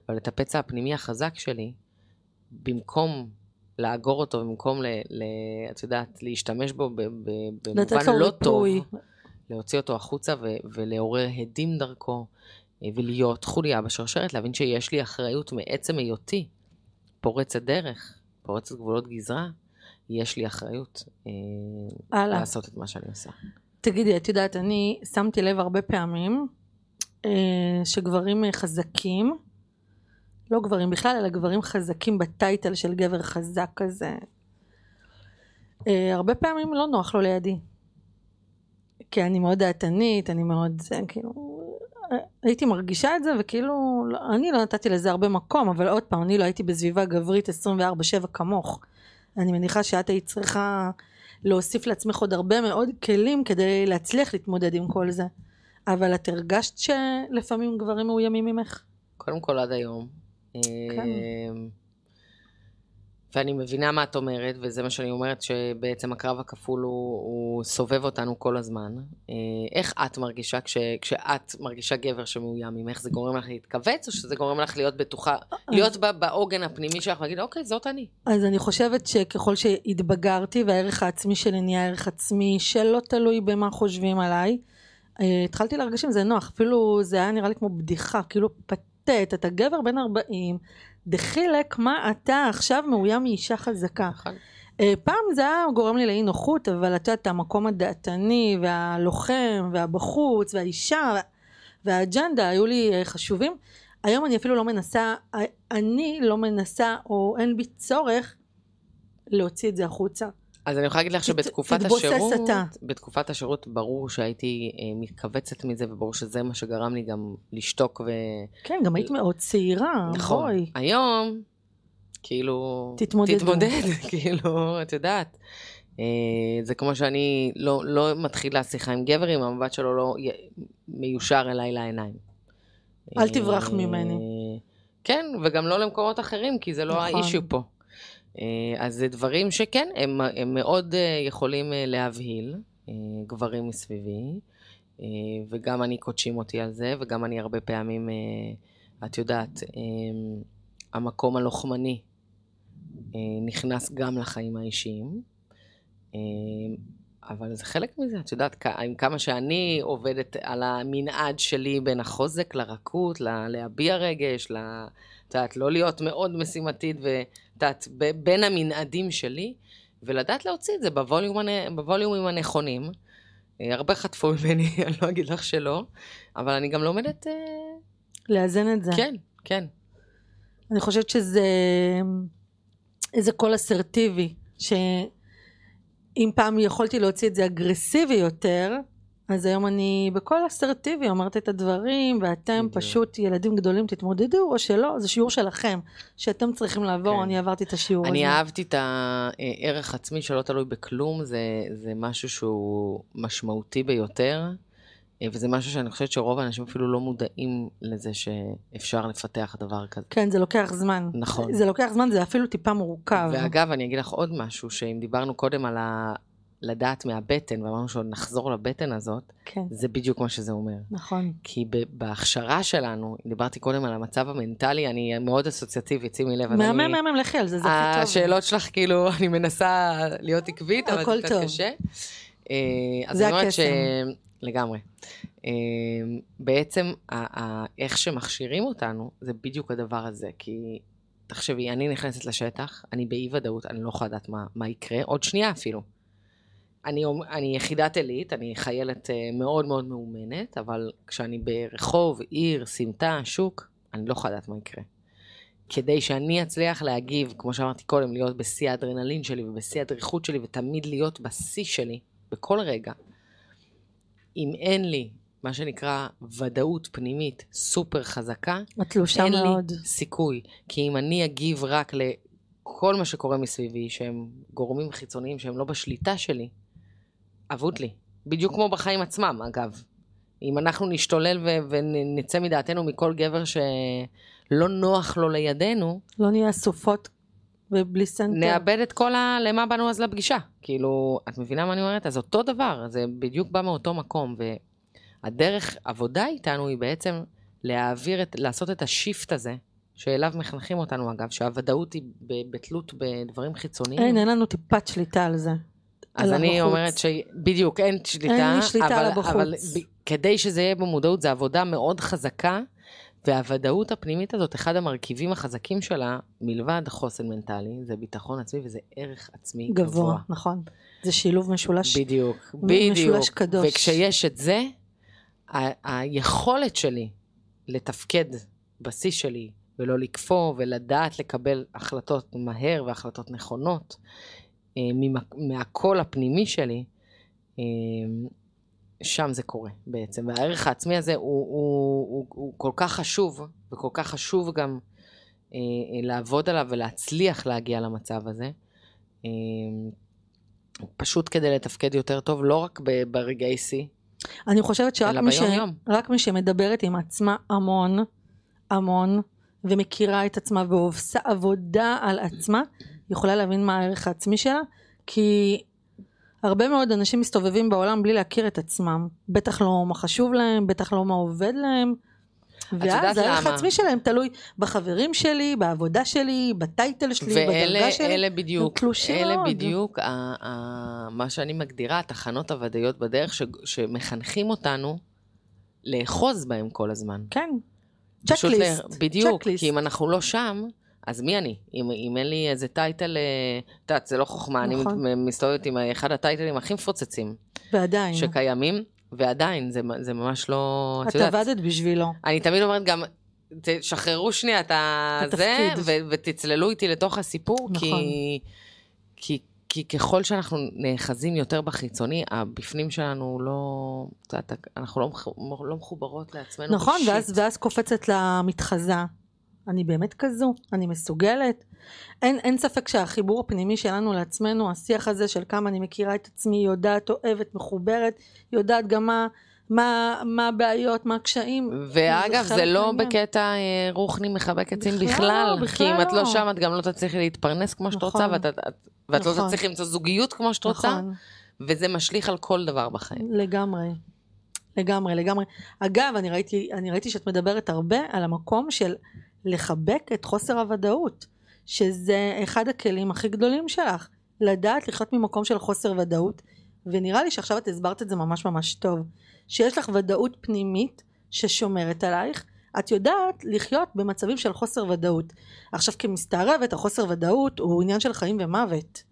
אבל את הפצע הפנימי החזק שלי, במקום לאגור אותו, במקום, ל, ל, את יודעת, להשתמש בו ב, ב, במובן לא טוב. להוציא אותו החוצה ו- ולעורר הדים דרכו, אה, ולהיות חוליה בשרשרת, להבין שיש לי אחריות מעצם היותי פורצת דרך, פורצת גבולות גזרה, יש לי אחריות אה. לעשות את מה שאני עושה. תגידי, את יודעת, אני שמתי לב הרבה פעמים אה, שגברים אה, חזקים, לא גברים בכלל, אלא גברים חזקים בטייטל של גבר חזק כזה, אה, הרבה פעמים לא נוח לו לידי. כי אני מאוד דעתנית, אני מאוד, זה, כאילו, אה, הייתי מרגישה את זה, וכאילו, לא, אני לא נתתי לזה הרבה מקום, אבל עוד פעם, אני לא הייתי בסביבה גברית 24-7 כמוך. אני מניחה שאת היית צריכה להוסיף לעצמך עוד הרבה מאוד כלים כדי להצליח להתמודד עם כל זה. אבל את הרגשת שלפעמים גברים מאוימים ממך? קודם כל עד היום. כן. אה, ואני מבינה מה את אומרת, וזה מה שאני אומרת, שבעצם הקרב הכפול הוא, הוא סובב אותנו כל הזמן. אה, איך את מרגישה כש, כשאת מרגישה גבר שמאוים ממך? זה גורם לך להתכווץ, או שזה גורם לך להיות בטוחה, להיות ב- בעוגן הפנימי שלך ולהגיד, אוקיי, זאת אני. אז אני חושבת שככל שהתבגרתי והערך העצמי שלי נהיה ערך עצמי שלא תלוי במה חושבים עליי, אה, התחלתי להרגיש עם זה נוח, אפילו זה היה נראה לי כמו בדיחה, כאילו פתט, אתה גבר בן 40, דחילק, מה אתה עכשיו מאוים מאישה חזקה. נכון? אה, פעם זה היה גורם לי לאי נוחות, אבל את יודעת, המקום הדעתני והלוחם והבחוץ והאישה וה- והאג'נדה היו לי אה, חשובים. היום אני אפילו לא מנסה, אני לא מנסה או אין בי צורך להוציא את זה החוצה. אז אני יכולה להגיד לך שבתקופת השירות, אתה. בתקופת השירות ברור שהייתי אה, מתכווצת מזה, וברור שזה מה שגרם לי גם לשתוק ו... כן, גם היית מאוד צעירה, נכון. בואי. היום, כאילו... תתמודדו. תתמודד, כאילו, את יודעת. אה, זה כמו שאני לא, לא מתחילה שיחה עם גבר אם המבט שלו לא מיושר אליי לעיניים. אל תברח אה, ממני. כן, וגם לא למקומות אחרים, כי זה לא נכון. האישיו פה. אה, אז זה דברים שכן, הם, הם מאוד אה, יכולים אה, להבהיל גברים מסביבי, וגם אני קודשים אותי על זה, וגם אני הרבה פעמים, את יודעת, המקום הלוחמני נכנס גם לחיים האישיים. אבל זה חלק מזה, את יודעת, עם כמה שאני עובדת על המנעד שלי בין החוזק לרכות, ל- להביע רגש, ל... את יודעת, לא להיות מאוד משימתית, יודעת, בין המנעדים שלי, ולדעת להוציא את זה בווליום בווליומים הנכונים. אה, הרבה חטפו ממני, אני לא אגיד לך שלא, אבל אני גם לומדת, אה, לאזן את זה. כן, כן. אני חושבת שזה איזה קול אסרטיבי, שאם פעם יכולתי להוציא את זה אגרסיבי יותר, אז היום אני בקול אסרטיבי אומרת את הדברים, ואתם בדיוק. פשוט ילדים גדולים תתמודדו, או שלא, זה שיעור שלכם, שאתם צריכים לעבור, כן. אני עברתי את השיעור אני הזה. אהבתי את הערך עצמי שלא תלוי בכלום, זה, זה משהו שהוא משמעותי ביותר, אה, וזה משהו שאני חושבת שרוב האנשים אפילו לא מודעים לזה שאפשר לפתח דבר כזה. כן, זה לוקח זמן. נכון. זה לוקח זמן, זה אפילו טיפה מורכב. ואגב, אני אגיד לך עוד משהו, שאם דיברנו קודם על ה... לדעת מהבטן, ואמרנו שעוד נחזור לבטן הזאת, כן, זה בדיוק מה שזה אומר. נכון. כי בהכשרה שלנו, דיברתי קודם על המצב המנטלי, אני מאוד אסוציאטיבית, שימי לב, מהמם. מהמם, לכי על זה, זה הכי טוב. השאלות שלך, כאילו, אני מנסה להיות עקבית, אבל זה קצת טוב. קשה. אה, אז זה אומרת ש... הקסם. לגמרי. אה, בעצם, איך שמכשירים אותנו, זה בדיוק הדבר הזה. כי, תחשבי, אני נכנסת לשטח, אני באי-ודאות, אני לא יכולה לדעת מה, מה יקרה, עוד שנייה אפילו. אני, אני יחידת עילית, אני חיילת אה, מאוד מאוד מאומנת, אבל כשאני ברחוב, עיר, סמטה, שוק, אני לא יכולה לדעת מה יקרה. כדי שאני אצליח להגיב, כמו שאמרתי קודם, להיות בשיא האדרנלין שלי ובשיא הדריכות שלי, ותמיד להיות בשיא שלי, בכל רגע, אם אין לי, מה שנקרא, ודאות פנימית סופר חזקה, את תלושה אין מאוד. לי סיכוי. כי אם אני אגיב רק לכל מה שקורה מסביבי, שהם גורמים חיצוניים שהם לא בשליטה שלי, אבוד לי. בדיוק כמו בחיים עצמם, אגב. אם אנחנו נשתולל ו- ונצא מדעתנו מכל גבר שלא נוח לו לידינו, לא נהיה אסופות ובלי center. נאבד את כל ה... למה באנו אז לפגישה? כאילו, את מבינה מה אני אומרת? אז אותו דבר, זה בדיוק בא מאותו מקום, והדרך עבודה איתנו היא בעצם להעביר את, לעשות את ה shift הזה, שאליו מחנכים אותנו אגב, שהוודאות היא בתלות בדברים חיצוניים. אין, אין לנו טיפת שליטה על זה. אז אני הבחוץ. אומרת שבדיוק, אין שליטה. אין לי שליטה אבל, על הבחוץ. אבל כדי שזה יהיה במודעות, זו עבודה מאוד חזקה, והוודאות הפנימית הזאת, אחד המרכיבים החזקים שלה, מלבד חוסן מנטלי, זה ביטחון עצמי וזה ערך עצמי גבוה. גבוה, נכון. זה שילוב משולש. בדיוק, בדיוק. משולש קדוש. וכשיש את זה, ה- היכולת שלי לתפקד בשיא שלי, ולא לקפוא, ולדעת לקבל החלטות מהר והחלטות נכונות, מהקול הפנימי שלי, אה, שם זה קורה בעצם. והערך העצמי הזה הוא, הוא, הוא, הוא כל כך חשוב, וכל כך חשוב גם אה, אה, לעבוד עליו ולהצליח להגיע למצב הזה. אה, פשוט כדי לתפקד יותר טוב, לא רק ברגעי שיא, אני חושבת שרק מי, ש... רק מי שמדברת עם עצמה המון, המון, ומכירה את עצמה ועושה עבודה על עצמה, יכולה להבין מה הערך העצמי שלה, כי הרבה מאוד אנשים מסתובבים בעולם בלי להכיר את עצמם. בטח לא מה חשוב להם, בטח לא מה עובד להם. ואז הערך? העצמי שלהם תלוי בחברים שלי, בעבודה שלי, בטייטל שלי, ואלה בדרגה שלי. אלה בדיוק, אלה מאוד. בדיוק ה, ה, מה שאני מגדירה, התחנות הוודאיות בדרך, ש, שמחנכים אותנו לאחוז בהם כל הזמן. כן. צ'קליסט. בדיוק, צ'קליסט. כי אם אנחנו לא שם, אז מי אני? אם, אם אין לי איזה טייטל, אה, את יודעת, זה לא חוכמה, נכון. אני מסתובבת עם אחד הטייטלים הכי מפוצצים ועדיין. שקיימים, ועדיין, זה, זה ממש לא, את את יודעת, עבדת בשבילו. אני תמיד אומרת גם, תשחררו שנייה את זה. ו- ותצללו איתי לתוך הסיפור, כי, נכון. כי, כי ככל שאנחנו נאחזים יותר בחיצוני, הבפנים שלנו לא... אנחנו לא, לא מחוברות לעצמנו נכון. ואז, ואז קופצת למתחזה. אני באמת כזו, אני מסוגלת. אין, אין ספק שהחיבור הפנימי שלנו לעצמנו, השיח הזה של כמה אני מכירה את עצמי, יודעת, אוהבת, מחוברת, יודעת גם מה, מה, מה הבעיות, מה הקשיים. ואגב, זה לא מהעניין. בקטע אה, רוחני מחבק עצים בכלל בכלל, לא, כי בכלל אם את לא לא. שם, את גם לא תצליחי להתפרנס כמו שאת נכון. רוצה, ואת, את, ואת לא נכון. תצליחי למצוא זוגיות כמו שאת רוצה, נכון, וזה משליך על כל דבר בחיים. לגמרי. לגמרי, לגמרי. אגב, אני ראיתי, אני ראיתי שאת מדברת הרבה על המקום של לחבק את חוסר הוודאות, שזה אחד הכלים הכי גדולים שלך, לדעת לחיות ממקום של חוסר ודאות, ונראה לי שעכשיו את הסברת את זה ממש ממש טוב, שיש לך ודאות פנימית ששומרת עלייך, את יודעת לחיות במצבים של חוסר ודאות. עכשיו כמסתערבת, החוסר ודאות הוא עניין של חיים ומוות.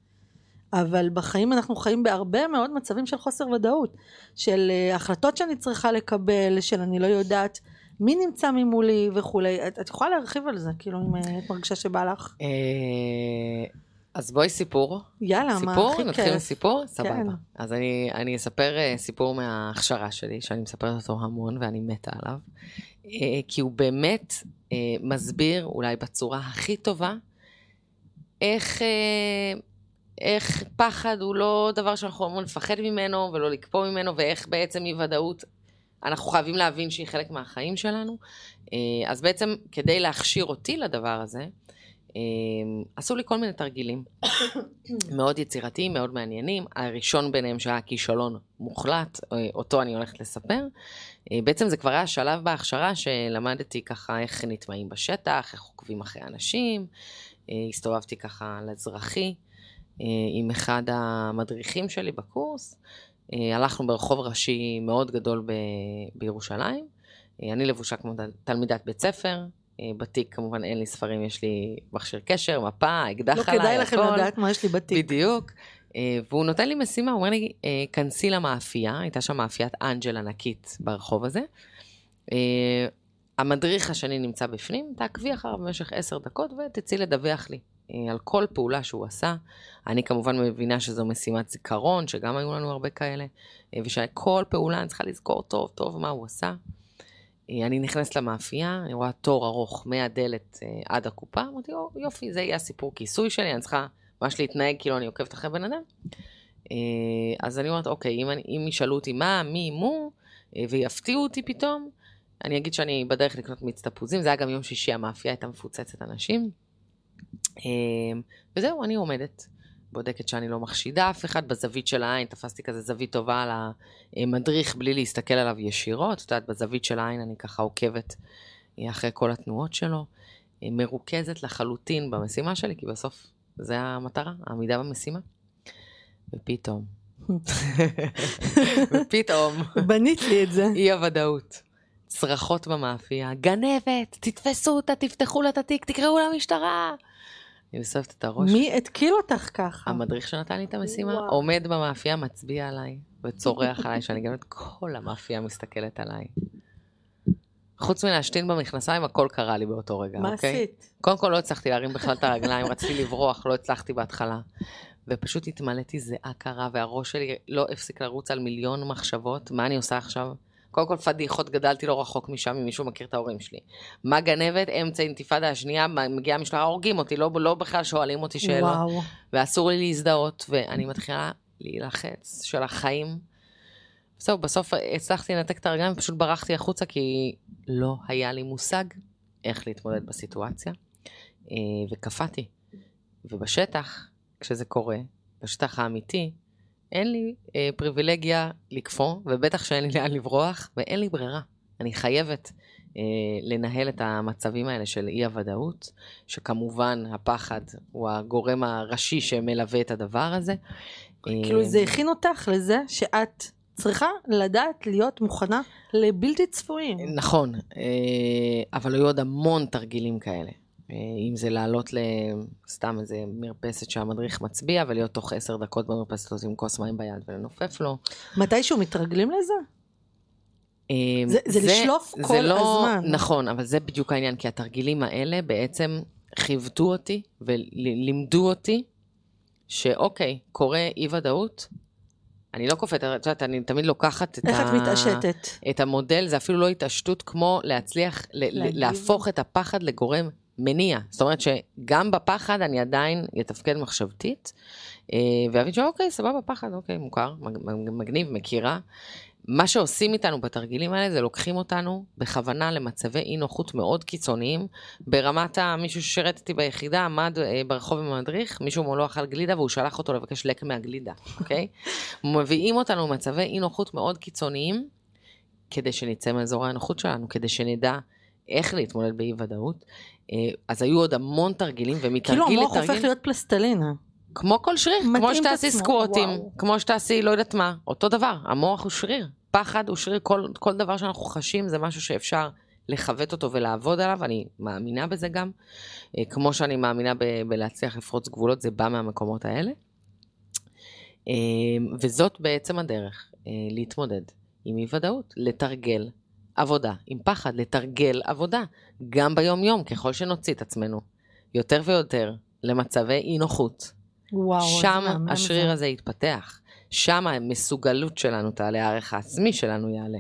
אבל בחיים אנחנו חיים בהרבה מאוד מצבים של חוסר ודאות, של uh, החלטות שאני צריכה לקבל, של אני לא יודעת מי נמצא ממולי וכולי. את, את יכולה להרחיב על זה, כאילו, אם uh, את מרגישה שבא לך? אה, אז בואי סיפור. יאללה, מה סיפור? הכי נתחיל עם כיף? סיפור? סבבה. כן. אז אני, אני אספר אה, סיפור מההכשרה שלי, שאני מספרת אותו המון ואני מתה עליו, אה, כי הוא באמת אה, מסביר, אולי בצורה הכי טובה, איך, אה, איך פחד הוא לא דבר שאנחנו אמורים לפחד ממנו ולא לקפוא ממנו, ואיך בעצם אי ודאות, אנחנו חייבים להבין שהיא חלק מהחיים שלנו. אה, אז בעצם כדי להכשיר אותי לדבר הזה, אה, עשו לי כל מיני תרגילים. מאוד יצירתיים, מאוד מעניינים. הראשון ביניהם שהיה כישלון מוחלט, אה, אותו אני הולכת לספר. בעצם זה כבר היה שלב בהכשרה שלמדתי ככה איך נטמעים בשטח, איך עוקבים אחרי אנשים. הסתובבתי ככה על אזרחי עם אחד המדריכים שלי בקורס. אה, הלכנו ברחוב ראשי מאוד גדול ב- בירושלים. אה, אני לבושה כמו תל- תלמידת בית ספר. אה, בתיק כמובן אין לי ספרים, יש לי מכשיר קשר, מפה, אקדח לא עליי, כדאי לכם הכל. לדעת מה יש לי בתיק. בדיוק. והוא נותן לי משימה, הוא אומר לי, כנסי למאפייה, הייתה שם מאפיית אנג'ל ענקית ברחוב הזה. המדריך השני נמצא בפנים, תעקבי אחריו במשך עשר דקות ותצאי לדווח לי על כל פעולה שהוא עשה. אני כמובן מבינה שזו משימת זיכרון, שגם היו לנו הרבה כאלה, אה, ושכל פעולה אני צריכה לזכור טוב טוב מה הוא עשה. אה, אני נכנסת למאפייה, אני רואה תור ארוך מהדלת אה, עד הקופה, אמרתי, "או, יופי, זה יהיה הסיפור כיסוי שלי, אני צריכה ממש להתנהג כאילו אני עוקבת אחרי בן אדם. אה, אז אני אומרת, אוקיי, אם, אם ישאלו אותי מה, מי, מו, אה, ויפתיעו אותי פתאום, אני אגיד שאני בדרך לקנות מיץ תפוזים, זה היה גם יום שישי, המאפייה הייתה מפוצצת אנשים. אה, וזהו, אני עומדת, בודקת שאני לא מחשידה אף אחד, בזווית של העין, תפסתי כזה זווית טובה על המדריך בלי להסתכל עליו ישירות, את יודעת, בזווית של העין אני ככה עוקבת אה, אחרי כל התנועות שלו, אה, מרוכזת לחלוטין במשימה שלי, כי בסוף זה המטרה, העמידה במשימה. ופתאום, ופתאום, בנית לי את זה. אי הוודאות. צרחות במאפייה, גנבת, תתפסו אותה, תפתחו לה את התיק, תקראו למשטרה. אני מסובבת את הראש. מי התקיל אותך ככה? המדריך שנתן לי את המשימה וואו. עומד במאפייה, מצביע עליי, וצורח עליי, שאני גם את כל המאפייה מסתכלת עליי. חוץ מלהשתין במכנסיים, הכל קרה לי באותו רגע, מה אוקיי? עשית? קודם כל לא הצלחתי להרים בכלל את הרגליים, רציתי לברוח, לא הצלחתי בהתחלה. ופשוט התמלאתי זיעה קרה, והראש שלי לא הפסיק לרוץ על מיליון מחשבות, מה אני עושה עכשיו? קודם כל פדיחות, גדלתי לא רחוק משם, אם מישהו מכיר את ההורים שלי. מה גנבת? אמצע אינתיפאדה השנייה, מגיעה המשטרה, הורגים אותי, לא, לא בכלל שואלים אותי שאלות. וואו. ואסור לי להזדהות, ואני מתחילה להילחץ של החיים. זהו, בסוף הצלחתי לנתק את הרגליים ופשוט ברחתי החוצה, כי לא היה לי מושג איך להתמודד בסיטואציה, אה, וקפאתי. ובשטח, כשזה קורה, בשטח האמיתי, אין לי אה, פריבילגיה לקפוא, ובטח שאין לי לאן לברוח, ואין לי ברירה. אני חייבת אה, לנהל את המצבים האלה של אי-הוודאות, שכמובן הפחד הוא הגורם הראשי שמלווה את הדבר הזה. כאילו אה, זה הכין אותך לזה שאת צריכה לדעת להיות מוכנה לבלתי צפויים. נכון, אה, אבל היו עוד המון תרגילים כאלה. אם זה לעלות לסתם איזה מרפסת שהמדריך מצביע, ולהיות תוך עשר דקות במרפסת הזאת עם כוס מים ביד ולנופף לו. מתישהו מתרגלים לזה? אה, זה- זה לשלוף כל הזמן. נכון, אבל זה בדיוק העניין, כי התרגילים האלה בעצם חיוותו אותי ולימדו אותי שאוקיי, קורה אי ודאות, אני לא קופאת, את יודעת, אני תמיד לוקחת את, איך את מתעשתת? את המודל, זה אפילו לא התעשתות כמו להצליח ל-. להפוך את הפחד לגורם מניע. זאת אומרת שגם בפחד אני עדיין אתפקד מחשבתית, אה, ואבין שאוקיי, סבבה, פחד, אוקיי, מוכר, מג- מג- מגניב, מכירה. מה שעושים איתנו בתרגילים האלה זה לוקחים אותנו בכוונה למצבי אי נוחות מאוד קיצוניים. ברמת מישהו ששירת איתי ביחידה עמד אה, ברחוב עם המדריך, מישהו מולו אכל גלידה והוא שלח אותו לבקש לק מהגלידה, אוקיי? מביאים אותנו למצבי אי נוחות מאוד קיצוניים, כדי שנצא מאזורי הנוחות שלנו, כדי שנדע איך להתמודד באי ודאות. אה, אז היו עוד המון תרגילים, כאילו ומתרגיל המוח לתרגיל... הופך להיות פלסטלינה. כמו כל שריר, כמו שתעשי סקווטים. כמו שתעשי לא יודעת מה, אותו דבר, המוח הוא שריר, פחד הוא שריר, כל, כל דבר שאנחנו חשים זה משהו שאפשר לכבט אותו ולעבוד עליו, אני מאמינה בזה גם, אה, כמו שאני מאמינה ב- בלהצליח לפרוץ גבולות, זה בא מהמקומות האלה. אה, וזאת בעצם הדרך להתמודד עם אי ודאות, לתרגל עבודה עם פחד, לתרגל עבודה, גם ביום יום, ככל שנוציא את עצמנו יותר ויותר למצבי אי נוחות. וואו, שם השריר זה. הזה יתפתח. שם המסוגלות שלנו תעלה, הערך העצמי שלנו יעלה.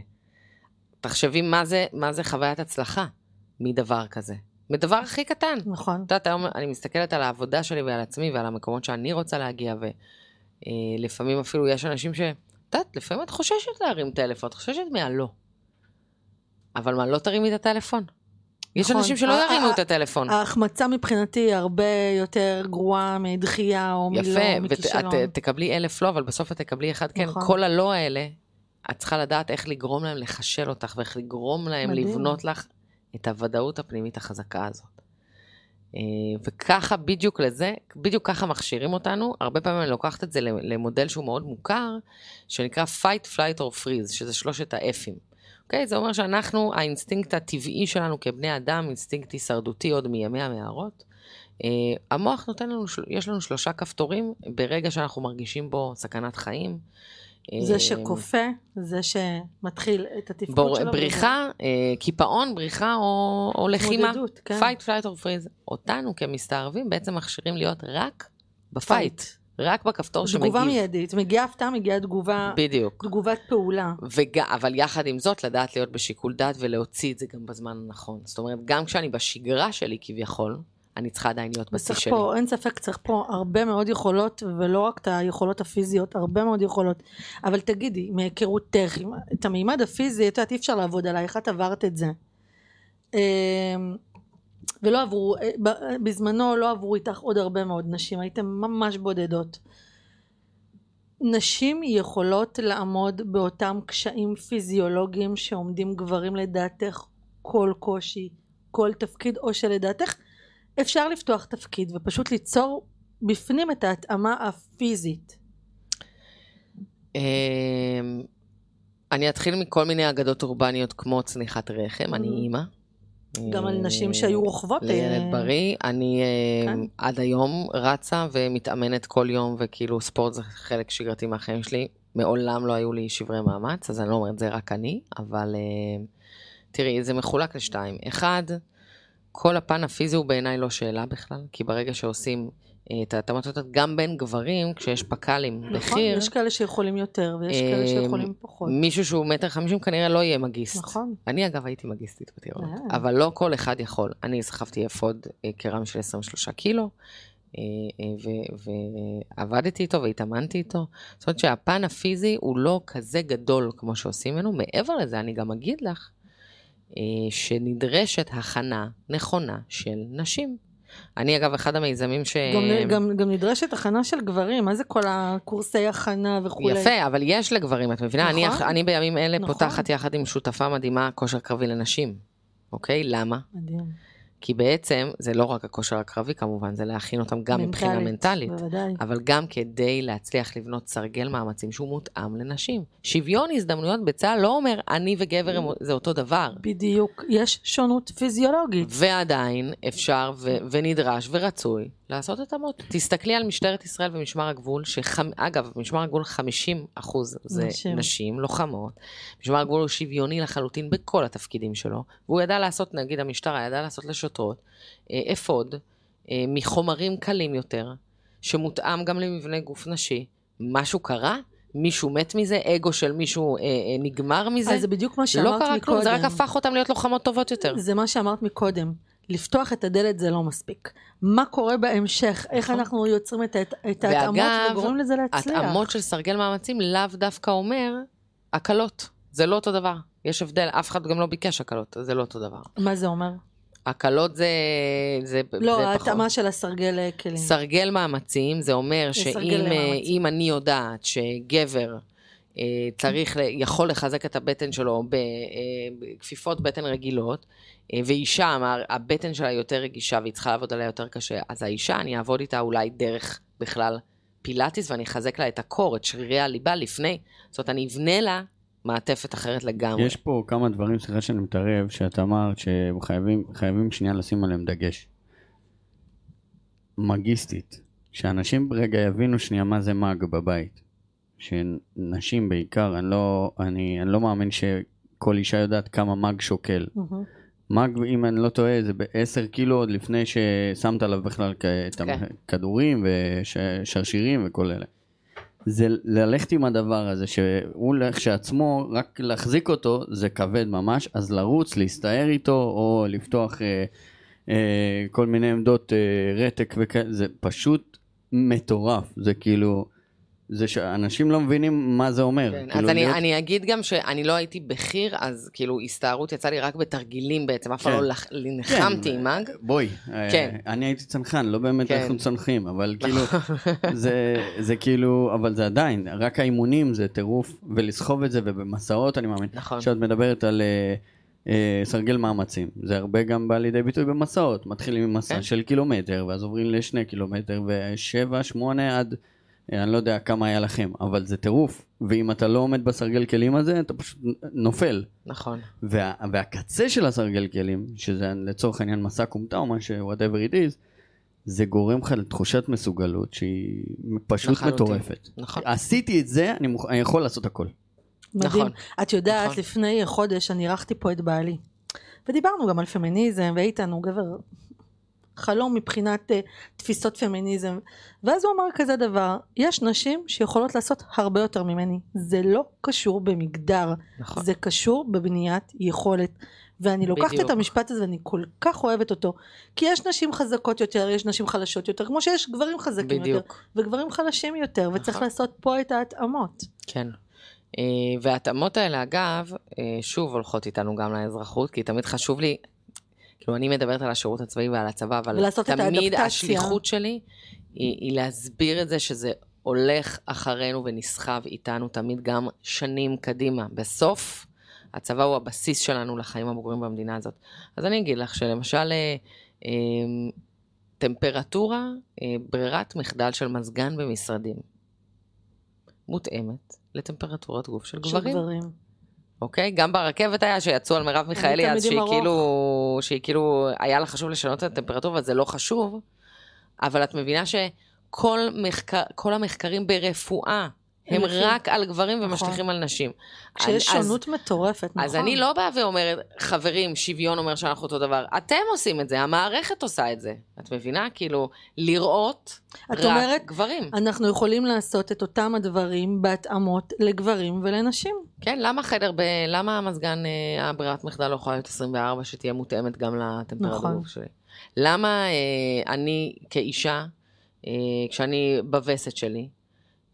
תחשבי מה זה, מה זה חוויית הצלחה מדבר כזה. מדבר הכי קטן. את נכון. יודעת, היום אני מסתכלת על העבודה שלי ועל עצמי ועל המקומות שאני רוצה להגיע, ולפעמים אפילו יש אנשים ש... את יודעת, לפעמים את חוששת להרים טלפון, את חוששת מהלא. אבל מה, לא תרימי את הטלפון? יש נכון. אנשים שלא ירימו את הטלפון. ההחמצה מבחינתי היא הרבה יותר גרועה מדחייה או מלא, יפה, מכישלון. ואת תקבלי אלף לא, אבל בסוף את תקבלי אחד כן. נכון. כל הלא האלה, את צריכה לדעת איך לגרום להם לחשל אותך, ואיך לגרום להם מדהים. לבנות לך את הוודאות הפנימית החזקה הזאת. אה, וככה, בדיוק לזה, בדיוק ככה מכשירים אותנו. הרבה פעמים אני לוקחת את זה למודל שהוא מאוד מוכר, שנקרא fight, flight or freeze, שזה שלושת ה F ים. אוקיי? זה אומר שאנחנו, האינסטינקט הטבעי שלנו כבני אדם, אינסטינקט הישרדותי עוד מימי המערות, אה, המוח נותן לנו, יש לנו שלושה כפתורים ברגע שאנחנו מרגישים בו סכנת חיים. זה אה, שכופה, זה שמתחיל את התפקוד בור, שלו. בריחה, אה, קיפאון, בריחה או, או לחימה. התמודדות, כן. fight, flight או freeze. אותנו כמסתערבים בעצם מכשירים להיות רק ב fight. רק בכפתור שמגיב. תגובה מיידית, מגיעה הפתעה, מגיעה תגובה, בדיוק. תגובת פעולה. וג... אבל יחד עם זאת, לדעת להיות בשיקול דעת ולהוציא את זה גם בזמן הנכון. זאת אומרת, גם כשאני בשגרה שלי כביכול, אני צריכה עדיין להיות בשיא שלי. פה, אין ספק, צריך פה הרבה מאוד יכולות, ולא רק את היכולות הפיזיות, הרבה מאוד יכולות. אבל תגידי, מהיכרותך, את המימד הפיזי, את יודעת, אי אפשר לעבוד עלייך, את עברת את זה. ולא עברו, אה, ב- בזמנו לא עברו איתך עוד הרבה מאוד נשים, הייתן ממש בודדות. נשים יכולות לעמוד באותם קשיים פיזיולוגיים שעומדים גברים לדעתך כל קושי, כל תפקיד, או שלדעתך אפשר לפתוח תפקיד ופשוט ליצור בפנים את ההתאמה הפיזית. אמ, אני אתחיל מכל מיני אגדות אורבניות כמו צניחת רחם, אני Mhm. אימא. גם על אה, נשים שהיו רוכבות. לילד אה, בריא. אני אה, כן. עד היום רצה ומתאמנת כל יום, וכאילו ספורט זה חלק שגרתי מהחיים שלי. מעולם לא היו לי שברי מאמץ, אז אני לא אומרת זה רק אני, אבל אה, תראי, זה מחולק לשתיים. אחד, כל הפן הפיזי הוא בעיניי לא שאלה בכלל, כי ברגע שעושים אה, את ההתאמות הזאת, גם בין גברים, כשיש פק"לים נכון, בחי"ר, יש כאלה שיכולים יותר ויש אה, כאלה שיכולים פחות. מישהו שהוא מטר חמישים כנראה לא יהיה מגיסט. נכון. אני אגב הייתי מגיסטית בטירונות, אה. אבל לא כל אחד יכול. אני סחבתי אפוד אה, קרמי של 23 קילו, אה, אה, ועבדתי איתו והתאמנתי איתו. זאת אומרת שהפן הפיזי הוא לא כזה גדול כמו שעושים ממנו. מעבר לזה, אני גם אגיד לך אה, שנדרשת הכנה נכונה של נשים. אני אגב, אחד המיזמים ש... גם, גם, גם נדרשת הכנה של גברים, מה זה כל הקורסי הכנה וכולי? יפה, אבל יש לגברים, את מבינה? אני, נכון. אני בימים אלה נכון. פותחת יחד עם שותפה מדהימה כושר קרבי לנשים, אוקיי? למה? מדהים. כי בעצם זה לא רק הכושר הקרבי כמובן, זה להכין אותם גם מבחינה מנטלית, בוודאי. אבל גם כדי להצליח לבנות סרגל מאמצים שהוא מותאם לנשים. שוויון הזדמנויות בצה"ל לא אומר אני וגבר הם- זה אותו דבר. בדיוק, יש שונות פיזיולוגית. ועדיין אפשר ו- ונדרש ורצוי לעשות התאמות. תסתכלי על משטרת ישראל ומשמר הגבול, שאגב, משמר הגבול 50 אחוז זה נשים. נשים. לוחמות. משמר הגבול הוא שוויוני לחלוטין בכל התפקידים שלו, והוא ידע לעשות, נגיד המשטרה ידעה לעשות לשוטרות, אה, אפוד, אה, מחומרים קלים יותר, שמותאם גם למבנה גוף נשי. משהו קרה? מישהו מת מזה? אגו של מישהו אה, אה, נגמר מזה? אז זה בדיוק מה לא שאמרת קרה מקודם. כלום, זה רק הפך אותם להיות לוחמות טובות יותר. זה מה שאמרת מקודם. לפתוח את הדלת זה לא מספיק. מה קורה בהמשך? איך נכון. אנחנו יוצרים את, את, ההתאמות ואגב, וגורמים לזה להצליח? התאמות של סרגל מאמצים לאו דווקא אומר הקלות. זה לא אותו דבר. יש הבדל, אף אחד גם לא ביקש הקלות, זה לא אותו דבר. מה זה אומר? הקלות זה, זה, לא, זה פחות. ההתאמה של הסרגל אה, כלים. סרגל מאמצים, זה אומר סרגל שאם. אה, אם אני יודעת שגבר אה, צריך, ל- יכול לחזק את הבטן שלו אה, בכפיפות בטן רגילות, אה, ואישה, הבטן שלה יותר רגישה והיא צריכה לעבוד עליה יותר קשה, אז האישה, אני אעבוד איתה אולי דרך בכלל פילאטיס ואני אחזק לה את הקור, את שרירי הליבה לפני. זאת אומרת, אני אבנה לה מעטפת אחרת לגמרי. יש פה כמה דברים, סליחה שאני מתערב, שאת אמרת שחייבים חייבים שנייה לשים עליהם דגש. מגיסטית, שאנשים רגע יבינו שנייה מה זה מאג בבית. שנשים בעיקר, אני לא, אני, אני לא מאמין שכל אישה יודעת כמה מאג שוקל. מהמם. מאג, אם אני לא טועה, זה ב-10 קילו עוד לפני ששמת עליו בכלל את כן. הכדורים ושרשירים וכל אלה. זה ללכת עם הדבר הזה, שהוא לכשעצמו, רק להחזיק אותו זה כבד ממש, אז לרוץ, להסתער איתו, או לפתוח אה, אה, כל מיני עמדות אה, רתק וכאלה, זה פשוט מטורף, זה כאילו, זה שאנשים לא מבינים מה זה אומר. כן, כאילו אז אני, להיות- אני אגיד גם שאני לא הייתי בכיר, אז כאילו הסתערות יצא לי רק בתרגילים בעצם, אף פעם כן. לא לח- נלחמתי כן, עם מאג. בואי, כן. אה, אני הייתי צנחן, לא באמת כן. אנחנו צנחים, אבל כאילו, זה, זה כאילו, אבל זה עדיין, רק האימונים זה טירוף, ולסחוב את זה, ובמסעות אני מאמין, נכון. שאת מדברת על אה, אה, סרגל מאמצים, זה הרבה גם בא לידי ביטוי במסעות, מתחילים עם מסע כן. של קילומטר, ואז עוברים לשני קילומטר, ושבע, שמונה עד, אה, אני לא יודע כמה היה לכם, אבל זה טירוף, ואם אתה לא עומד בסרגל כלים הזה, אתה פשוט נופל. נכון. וה, והקצה של הסרגל כלים, שזה לצורך העניין מסע כומתה או מה ש- whatever it is, זה גורם לך לתחושת מסוגלות שהיא פשוט לחלוטין. מטורפת. נכון. עשיתי את זה, אני, מוכ... אני יכול לעשות הכל. מדהים. נכון. את יודעת, נכון. לפני חודש אני אירחתי פה את בעלי. ודיברנו גם על פמיניזם, ואיתן הוא גבר חלום מבחינת uh, תפיסות פמיניזם. ואז הוא אמר כזה דבר, יש נשים שיכולות לעשות הרבה יותר ממני. זה לא קשור במגדר, נכון. זה קשור בבניית יכולת. ואני לוקחת בדיוק. את המשפט הזה ואני כל כך אוהבת אותו. כי יש נשים חזקות יותר, יש נשים חלשות יותר, כמו שיש גברים חזקים יותר, בדיוק. וגברים חלשים יותר, וצריך נכון. לעשות פה את ההתאמות. כן. אה, וההתאמות האלה, אגב, אה, שוב הולכות איתנו גם לאזרחות, כי תמיד חשוב לי, כאילו, אני מדברת על השירות הצבאי ועל הצבא, אבל תמיד. השליחות שלי היא, היא להסביר את זה שזה הולך אחרינו ונסחב איתנו תמיד גם שנים קדימה. בסוף, הצבא הוא הבסיס שלנו לחיים הבוגרים במדינה הזאת. אז אני אגיד לך שלמשל, אה, אה, טמפרטורה, אה, ברירת מחדל של מזגן במשרדים, מותאמת לטמפרטורת גוף של של גברים. אוקיי? גם ברכבת היה שיצאו על מרב מיכאלי אז שהיא. כאילו, שהיא כאילו, היה לה חשוב לשנות את הטמפרטורה, וזה לא חשוב, אבל את מבינה שכל מחקר, כל המחקרים ברפואה הם רק על גברים נכון. ומשליכים על נשים. כשיש שונות מטורפת, נכון? אז אני לא באה ואומרת, חברים, שוויון אומר שאנחנו אותו דבר. אתם עושים את זה, המערכת עושה את זה. את מבינה? כאילו, לראות רק אומרת, גברים. אנחנו יכולים לעשות את אותם הדברים בהתאמות לגברים ולנשים. כן, למה חדר, ב... למה המזגן, אה, הברירת מחדל לא יכולה להיות 24, שתהיה מותאמת גם לטמפרטורה נכון. שלי? למה אה, אני כאישה, אה, כשאני בווסת שלי,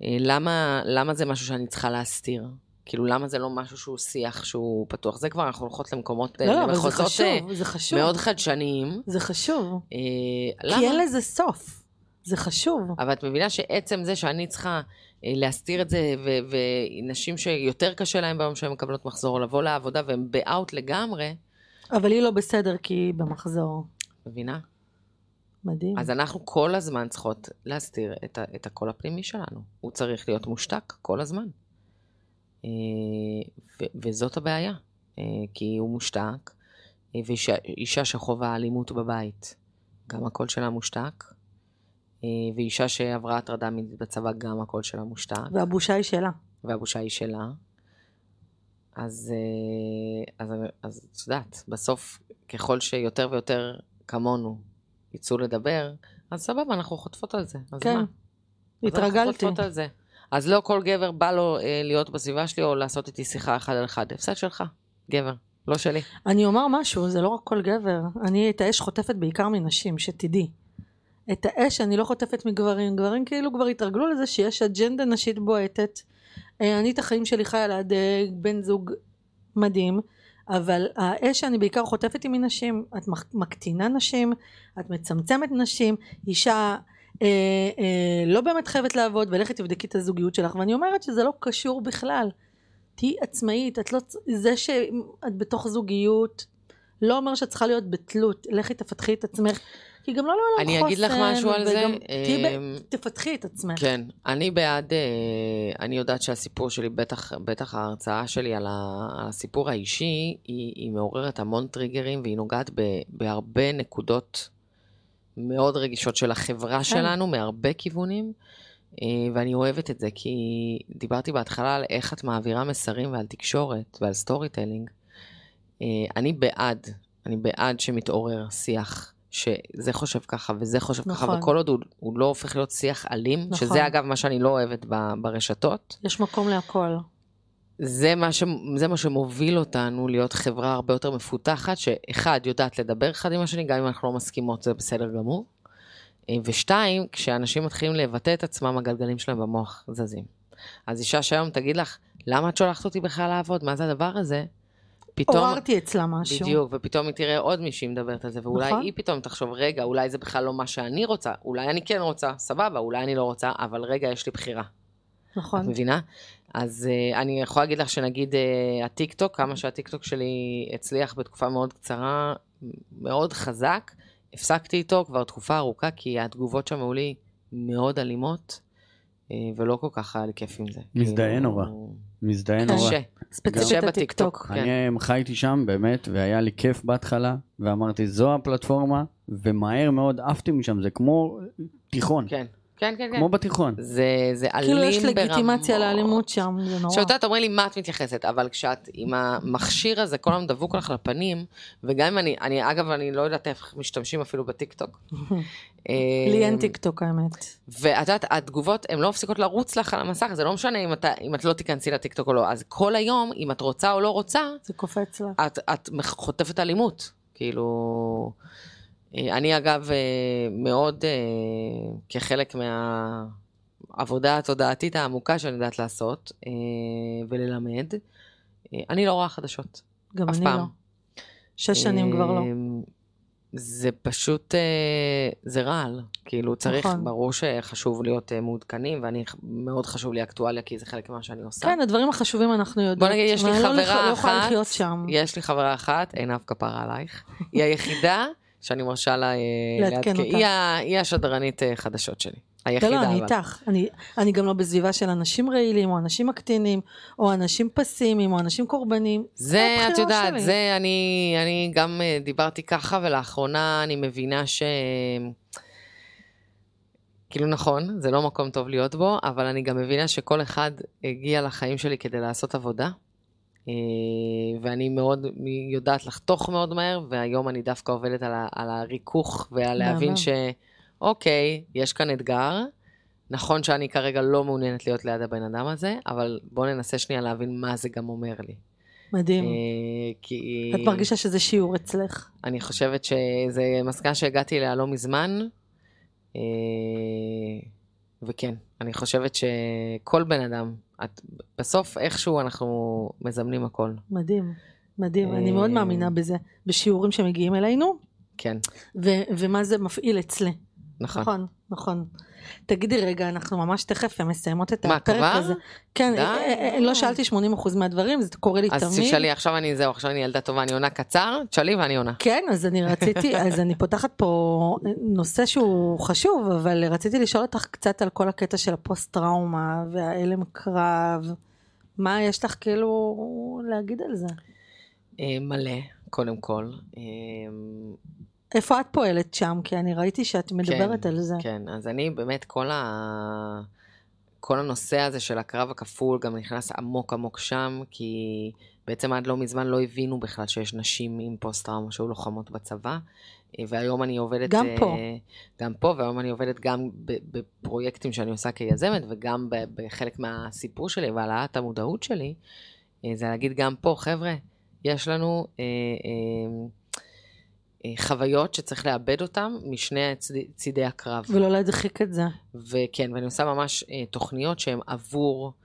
למה, למה זה משהו שאני צריכה להסתיר? כאילו, למה זה לא משהו שהוא שיח שהוא פתוח? זה כבר, אנחנו הולכות למקומות, אה, לא, לא, זה למחוזות אה, חשוב, זה חשוב. מאוד חדשניים. זה חשוב. אה, כי למה? אין לזה סוף. זה חשוב. אבל את מבינה שעצם זה שאני צריכה אה, להסתיר את זה, ו- ונשים שיותר קשה להן ביום שהן מקבלות מחזור, לבוא לעבודה והן באאוט לגמרי, אבל היא לא בסדר כי היא במחזור. מבינה? מדהים. אז אנחנו כל הזמן צריכות להסתיר את, ה- את הקול הפנימי שלנו. הוא צריך להיות מושתק כל הזמן. אה, ו- וזאת הבעיה, אה, כי הוא מושתק, אה, ואישה אישה שחווה אלימות בבית, גם הקול שלה מושתק, ואישה שעברה הטרדה מינית בצבא, גם הקול שלה מושתק. והבושה היא שלה. והבושה היא שלה. אז, אז, אז את יודעת, בסוף, ככל שיותר ויותר כמונו יצאו לדבר, אז סבבה, אנחנו חוטפות על זה. אז כן. מה? אז אנחנו התרגלתי. חוטפות על זה. אז לא כל גבר בא לו אה, להיות בסביבה שלי או לעשות איתי שיחה אחד על אחד. הפסד שלך, גבר, לא שלי. אני אומר משהו, זה לא רק כל גבר. אני את האש חוטפת בעיקר מנשים, שתדעי. את האש אני לא חוטפת מגברים. גברים כאילו כבר התרגלו לזה שיש אג'נדה נשית בועטת. אה, אני את החיים שלי חיה ליד אה, בן זוג מדהים, אבל האש שאני בעיקר חוטפת היא מנשים. את מק- מקטינה נשים, את מצמצמת נשים, אישה אה, אה, לא באמת חייבת לעבוד, ולכי תבדקי את הזוגיות שלך. ואני אומרת שזה לא קשור בכלל. תהיי עצמאית, את לא, זה שאת בתוך זוגיות לא אומר שאת צריכה להיות בתלות, לכי תפתחי את עצמך, כי גם לא לעולם חוסן, אני אגיד לך משהו על זה, אמ. תפתחי את עצמך. כן, אני בעד, אה, אני יודעת שהסיפור שלי, בטח, בטח ההרצאה שלי על, הסיפור האישי, היא, היא מעוררת המון טריגרים והיא נוגעת ב, בהרבה נקודות מאוד רגישות של החברה שלנו, מהרבה כיוונים, אה, ואני אוהבת את זה, כי דיברתי בהתחלה על איך את מעבירה מסרים ועל תקשורת ועל storytelling. אה, אני בעד, אני בעד שמתעורר שיח. שזה חושב ככה וזה חושב ככה, נכון. וכל עוד הוא, הוא לא הופך להיות שיח אלים, נכון. שזה אגב מה שאני לא אוהבת ב, ברשתות, יש מקום להכל. זה מה, ש, זה מה שמוביל אותנו להיות חברה הרבה יותר מפותחת, שאחד, יודעת לדבר אחד עם השני, גם אם אנחנו לא מסכימות, זה בסדר גמור. אה, ושתיים, כשאנשים מתחילים לבטא את עצמם, הגלגלים שלהם במוח זזים. אז אישה שהיום תגיד לך, למה את שולחת אותי בכלל לעבוד? מה זה הדבר הזה? פתאום... עוררתי אצלה משהו. בדיוק, ופתאום היא תראה עוד מישהי מדברת על זה, ואולי נכון. היא פתאום תחשוב, רגע, אולי זה בכלל לא מה שאני רוצה, אולי אני כן רוצה, סבבה, אולי אני לא רוצה, אבל רגע, יש לי בחירה. את נכון. מבינה? אז אה, אני יכולה להגיד לך שנגיד אה, הטיקטוק, כמה שהטיקטוק שלי הצליח בתקופה מאוד קצרה, מאוד חזק, הפסקתי איתו כבר תקופה ארוכה, כי התגובות שם היו לי מאוד אלימות, אה, ולא כל כך היה לי כיף עם זה. מזדהה כאילו, נורא. מזדהה. נורא. קשה, ספציפית הטיקטוק. כן. אני אה, חייתי שם באמת, והיה לי כיף בהתחלה, ואמרתי, זו הפלטפורמה, ומהר מאוד עפתי משם, זה כמו תיכון, כן, כן, כן, כן. כמו בתיכון. זה, זה אלים כאילו יש לגיטימציה ברמות. לאלימות שם, זה נורא. עכשיו, את יודעת, אומרים לי, מה את מתייחסת? אבל כשאת עם המכשיר הזה, כל הזמן דבוק לך לפנים, וגם אם אני, אני, אגב, אני לא יודעת איך משתמשים אפילו בטיקטוק. לי אין אה, טיקטוק האמת. ואת יודעת, התגובות, הן לא מפסיקות לרוץ לך על המסך, זה לא משנה אם, אתה, אם את לא תיכנסי לטיקטוק או לא. אז כל היום, אם את רוצה או לא רוצה, זה קופץ לה. את, את חוטפת אלימות. כאילו... אה, אני אגב אה, מאוד, אה, כחלק מהעבודה התודעתית העמוקה שאני יודעת לעשות וללמד, אני לא רואה חדשות. גם אני פעם. לא. שש שנים כבר לא. אה, זה פשוט, זה רעל. כאילו צריך, נכון. ברור שחשוב להיות מעודכנים, ואני, מאוד חשוב לי אקטואליה, כי זה חלק ממה שאני עושה. כן, הדברים החשובים אנחנו יודעות. בוא נגיד, יש לי לא חברה לא אחת, שם. יש לי חברה אחת, עינב כפרה עלייך, היא היחידה שאני מרשה לה אה, לעדכן אותך. היא, היא השדרנית אה, חדשות שלי. לא, היחידה. לא, אני אבל. איתך. אני- אני גם לא בסביבה של אנשים רעילים, או אנשים מקטינים, או אנשים פסימיים, או אנשים קורבנים. זה, את יודעת, שלי. זה אני, אני גם אה, דיברתי ככה, ולאחרונה אני מבינה ש... כאילו נכון, זה לא מקום טוב להיות בו, אבל אני גם מבינה שכל אחד הגיע לחיים שלי כדי לעשות עבודה. אה, ואני מאוד יודעת לחתוך מאוד מהר, והיום אני דווקא עובדת על, ה, על הריכוך ועל להבין מהמם. שאוקיי, יש כאן אתגר. נכון שאני כרגע לא מעוניינת להיות ליד הבן אדם הזה, אבל בואו ננסה שנייה להבין מה זה גם אומר לי. מדהים. אה, כי... את מרגישה שזה שיעור אצלך. אני חושבת שזה מסקנה שהגעתי אליה לא מזמן, אה, וכן, אני חושבת שכל בן אדם, את, בסוף איכשהו אנחנו מזמנים הכל, מדהים. מדהים. אה, אני מאוד מאמינה בזה. בשיעורים שמגיעים אלינו, כן, ו- ומה זה מפעיל אצלי. נכון. נכון, נכון. תגידי רגע, אנחנו ממש תכף מסיימות את מה, הפרק כבר? הזה. כן, די. אה, אה, לא שאלתי 80% מהדברים, זה קורה לי אז תמיד. תשאלי, עכשיו אני, זהו, עכשיו אני ילדה טובה, אני עונה קצר, תשאלי ואני עונה. כן, אז אני רציתי, אז אני פותחת פה נושא שהוא חשוב, אבל רציתי לשאול אותך קצת על כל הקטע של הפוסט-טראומה וההלם קרב. מה יש לך כאילו להגיד על זה? אה, מלא, קודם כל. איפה את פועלת שם? כי אני ראיתי שאת מדברת על זה. כן, אז אני באמת, כל, ה... כל הנושא הזה של הקרב הכפול גם נכנס עמוק עמוק שם, כי בעצם עד לא מזמן לא הבינו בכלל שיש נשים עם פוסט-טראומה שהיו לוחמות בצבא, אה, והיום אני עובדת... גם פה. אה, גם פה, והיום אני עובדת גם בפרויקטים שאני עושה כיזמת, וגם בחלק מהסיפור שלי והעלאת המודעות שלי, אה, זה להגיד גם פה, חבר'ה, יש לנו אה, אה, חוויות שצריך לאבד אותן משני הצד- צידי הקרב. ולא להדחיק את זה. וכן, ואני עושה ממש אה, תוכניות שהן עבור, אה,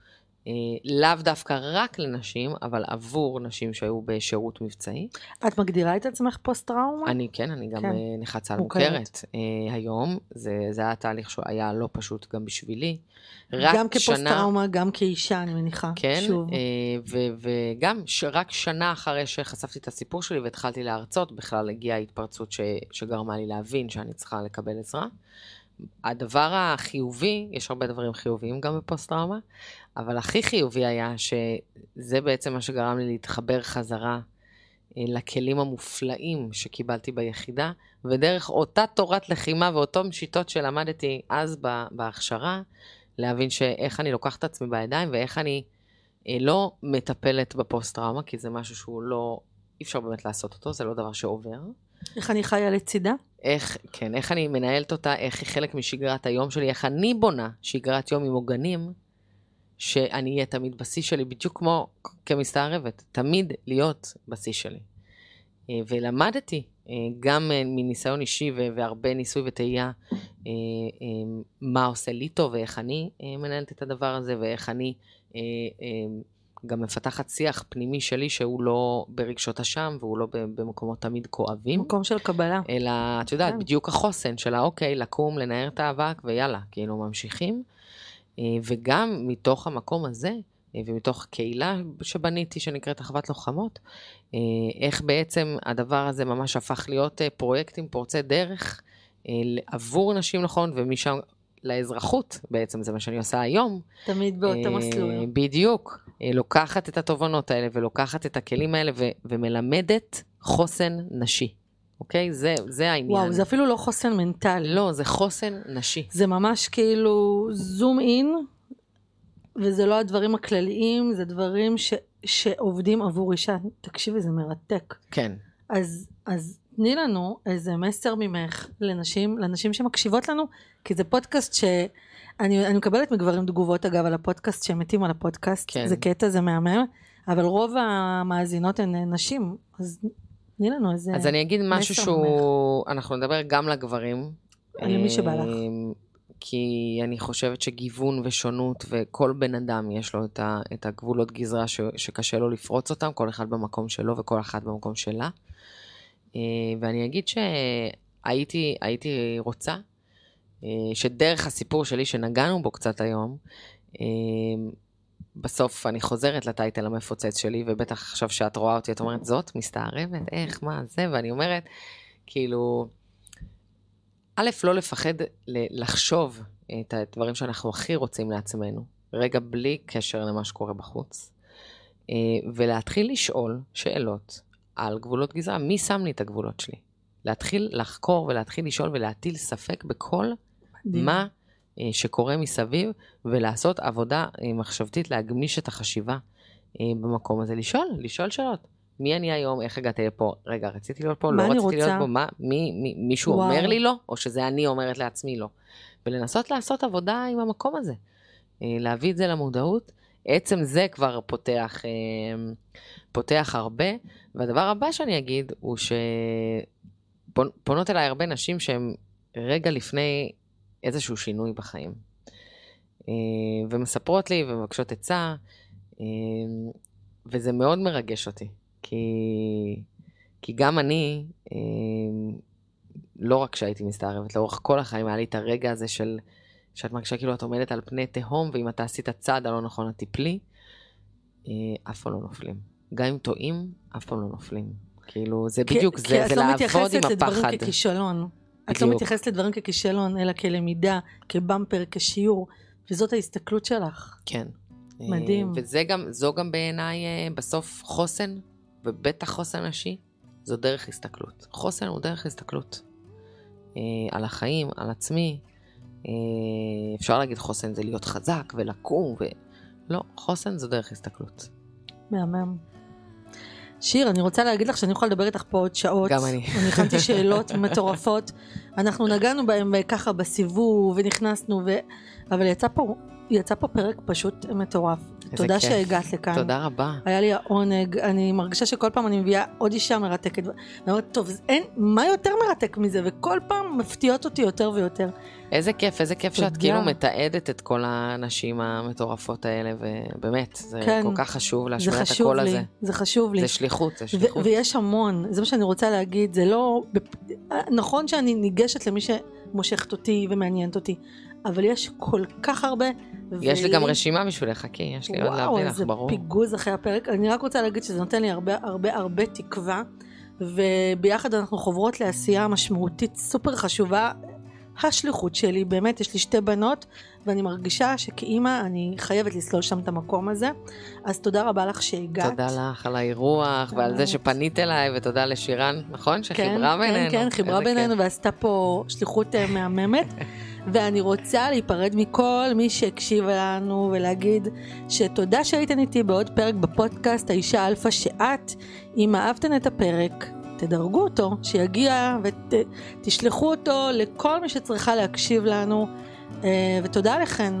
לאו דווקא רק לנשים, אבל עבור נשים שהיו בשירות מבצעי. את מגדירה את עצמך פוסט-טראומה? אני כן, אני גם כן. כן. נכה צה"ל מוכרת. אה, היום, זה, זה היה תהליך שהיה לא פשוט גם בשבילי. רק גם שנה, כפוסט-טראומה, גם כאישה, אני מניחה. כן, שוב. אה, וגם ש- רק שנה אחרי שחשפתי את הסיפור שלי והתחלתי להרצות, בכלל הגיעה התפרצות ש- שגרמה לי להבין שאני צריכה לקבל עזרה. הדבר החיובי, יש הרבה דברים חיוביים גם בפוסט-טראומה, אבל הכי חיובי היה שזה בעצם מה שגרם לי להתחבר חזרה אה, לכלים המופלאים שקיבלתי ביחידה, ודרך אותה תורת לחימה ואותן שיטות שלמדתי אז בהכשרה, להבין שאיך אני לוקחת את עצמי בידיים ואיך אני אה, לא מטפלת בפוסט-טראומה, כי זה משהו שהוא לא, אי אפשר באמת לעשות אותו, זה לא דבר שעובר. איך אני חיה לצידה? איך, כן, איך אני מנהלת אותה, איך היא חלק משגרת היום שלי, איך אני בונה שגרת יום עם עוגנים, שאני אהיה תמיד בשיא שלי, בדיוק כמו כמסתערבת, תמיד להיות בשיא שלי. אה, ולמדתי, אה, גם אה, מניסיון אישי והרבה ניסוי וטעייה, מה עושה לי טוב ואיך אני מנהלת את הדבר הזה, ואיך אני גם מפתחת שיח פנימי שלי שהוא לא ברגשות אשם והוא לא במקומות תמיד כואבים. מקום של קבלה. אלא, את יודעת, כן. בדיוק החוסן שלה, אוקיי, לקום, לנער את האבק, ויאללה, כאילו ממשיכים. אה, וגם מתוך המקום הזה, אה, ומתוך קהילה שבניתי, שנקראת אחוות לוחמות, אה, איך בעצם הדבר הזה ממש הפך להיות פרויקטים פורצי דרך עבור נשים נכון, ומשם לאזרחות, בעצם זה מה שאני עושה היום. תמיד באותו אה, מסלול. בדיוק. אה, לוקחת את התובנות האלה ולוקחת את הכלים האלה ו- ומלמדת חוסן נשי. אוקיי? זה, זה העניין. וואו, זה אפילו לא חוסן מנטלי. לא, זה חוסן נשי. זה ממש כאילו זום אין, וזה לא הדברים הכלליים, זה דברים ש, שעובדים עבור אישה. תקשיבי, זה מרתק. כן. אז, אז תני לנו איזה מסר ממך לנשים, לנשים שמקשיבות לנו, כי זה פודקאסט ש... אני, אני מקבלת מגברים תגובות אגב על הפודקאסט שהם מתים על הפודקאסט, כן. זה קטע, זה מהמם, אבל רוב המאזינות הן נשים, אז תני לנו איזה... אז אני אגיד משהו מסר שהוא... אנחנו נדבר גם לגברים. למי שבא לך. אה, כי אני חושבת שגיוון ושונות, וכל בן אדם יש לו את, ה, את הגבולות גזרה ש, שקשה לו לפרוץ אותם, כל אחד במקום שלו וכל אחת במקום שלה. אה, ואני אגיד שהייתי הייתי רוצה אה, שדרך הסיפור שלי שנגענו בו קצת היום, אה, בסוף אני חוזרת לטייטל המפוצץ שלי, ובטח עכשיו שאת רואה אותי, את אומרת, זאת מסתערבת? איך, מה, זה? ואני אומרת, כאילו, א', לא לפחד לחשוב את הדברים שאנחנו הכי רוצים לעצמנו, רגע בלי קשר למה שקורה בחוץ, ולהתחיל לשאול שאלות על גבולות גזרה. מי שם לי את הגבולות שלי? להתחיל לחקור ולהתחיל לשאול ולהטיל ספק בכל מדהים. מה אה, שקורה מסביב, ולעשות עבודה אה, מחשבתית, להגמיש את החשיבה אה, במקום הזה. לשאול, לשאול שאלות. מי אני היום, איך הגעתי לפה? רגע, רציתי להיות פה, לא רציתי להיות רוצה? פה, מה, מי, מי, מישהו וואו. אומר לי לא, או שזה אני אומרת לעצמי לא. ולנסות לעשות עבודה עם המקום הזה. להביא את זה למודעות. עצם זה כבר פותח, פותח הרבה. והדבר הבא שאני אגיד הוא שפונות אליי הרבה נשים שהן רגע לפני איזשהו שינוי בחיים. אה, ומספרות לי ומבקשות עצה, אה, וזה מאוד מרגש אותי, כי, כי גם אני, אה, לא רק כשהייתי מסתערבת, לאורך כל החיים היה לי את הרגע הזה של, שאת מרגישה כאילו את עומדת על פני תהום, ואם אתה עשית צעד הלא נכון, את תיפלי, אה, אף פעם לא נופלים. גם אם טועים, אף פעם לא נופלים. כאילו, זה כי- בדיוק כי זה, את זה לא לעבוד מתייחסת עם לדברים הפחד. ככישלון. את לא בדיוק. מתייחסת לדברים ככישלון, אלא כלמידה, כבמפר, כשיעור, וזאת ההסתכלות שלך. כן. מדהים. אה, וזה גם, זו גם בעיניי אה, בסוף חוסן, ובטח חוסן נשי, זו דרך הסתכלות. חוסן הוא דרך הסתכלות. אה, על החיים, על עצמי. אפשר להגיד חוסן זה להיות חזק ולקום, ו... לא, חוסן זו דרך הסתכלות. מהמם. שיר, אני רוצה להגיד לך שאני יכולה לדבר איתך פה עוד שעות. גם אני. אני הכנתי שאלות מטורפות. אנחנו נגענו בהם ככה בסיבוב, ונכנסנו, ו... אבל יצא פה, יצא פה פרק פשוט מטורף. תודה כיף. שהגעת לכאן. תודה רבה. היה לי העונג, אני מרגישה שכל פעם אני מביאה עוד אישה מרתקת. ואני אומרת, טוב, אין, מה יותר מרתק מזה? וכל פעם מפתיעות אותי יותר ויותר. איזה כיף, איזה כיף שאת תודה. כאילו מתעדת את כל הנשים המטורפות האלה, ובאמת, זה כן. כל כך חשוב להשמיע את הקול הזה. זה חשוב לי. זה שליחות, זה שליחות. ויש המון, זה מה שאני רוצה להגיד, זה לא... נכון שאני ניגשת למי שמושכת אותי ומעניינת אותי, אבל יש כל כך הרבה. יש לי גם רשימה בשבילך, חכי, יש לי עוד וואו, להביא לך, איזה ברור. פיגוז אחרי הפרק. אני רק רוצה להגיד שזה נותן לי הרבה הרבה הרבה תקווה, וביחד אנחנו חוברות לעשייה משמעותית סופר חשובה. השליחות שלי, באמת, יש לי שתי בנות, ואני מרגישה שכאימא אני חייבת לסלול שם את המקום הזה. אז תודה רבה לך שהגעת. תודה לך על האירוח ועל זה. שפנית אליי, ותודה לשירן, נכון? שחיברה בינינו. כן, כן, חיברה איזה בינינו ועשתה פה שליחות אה, מהממת. ואני רוצה להיפרד מכל מי שהקשיב לנו ולהגיד שתודה שהייתן איתי בעוד פרק בפודקאסט האישה אלפא שאת. אם אהבתן את הפרק, תדרגו אותו, שיגיע ותשלחו אותו לכל מי שצריכה להקשיב לנו. אה, ותודה לכן.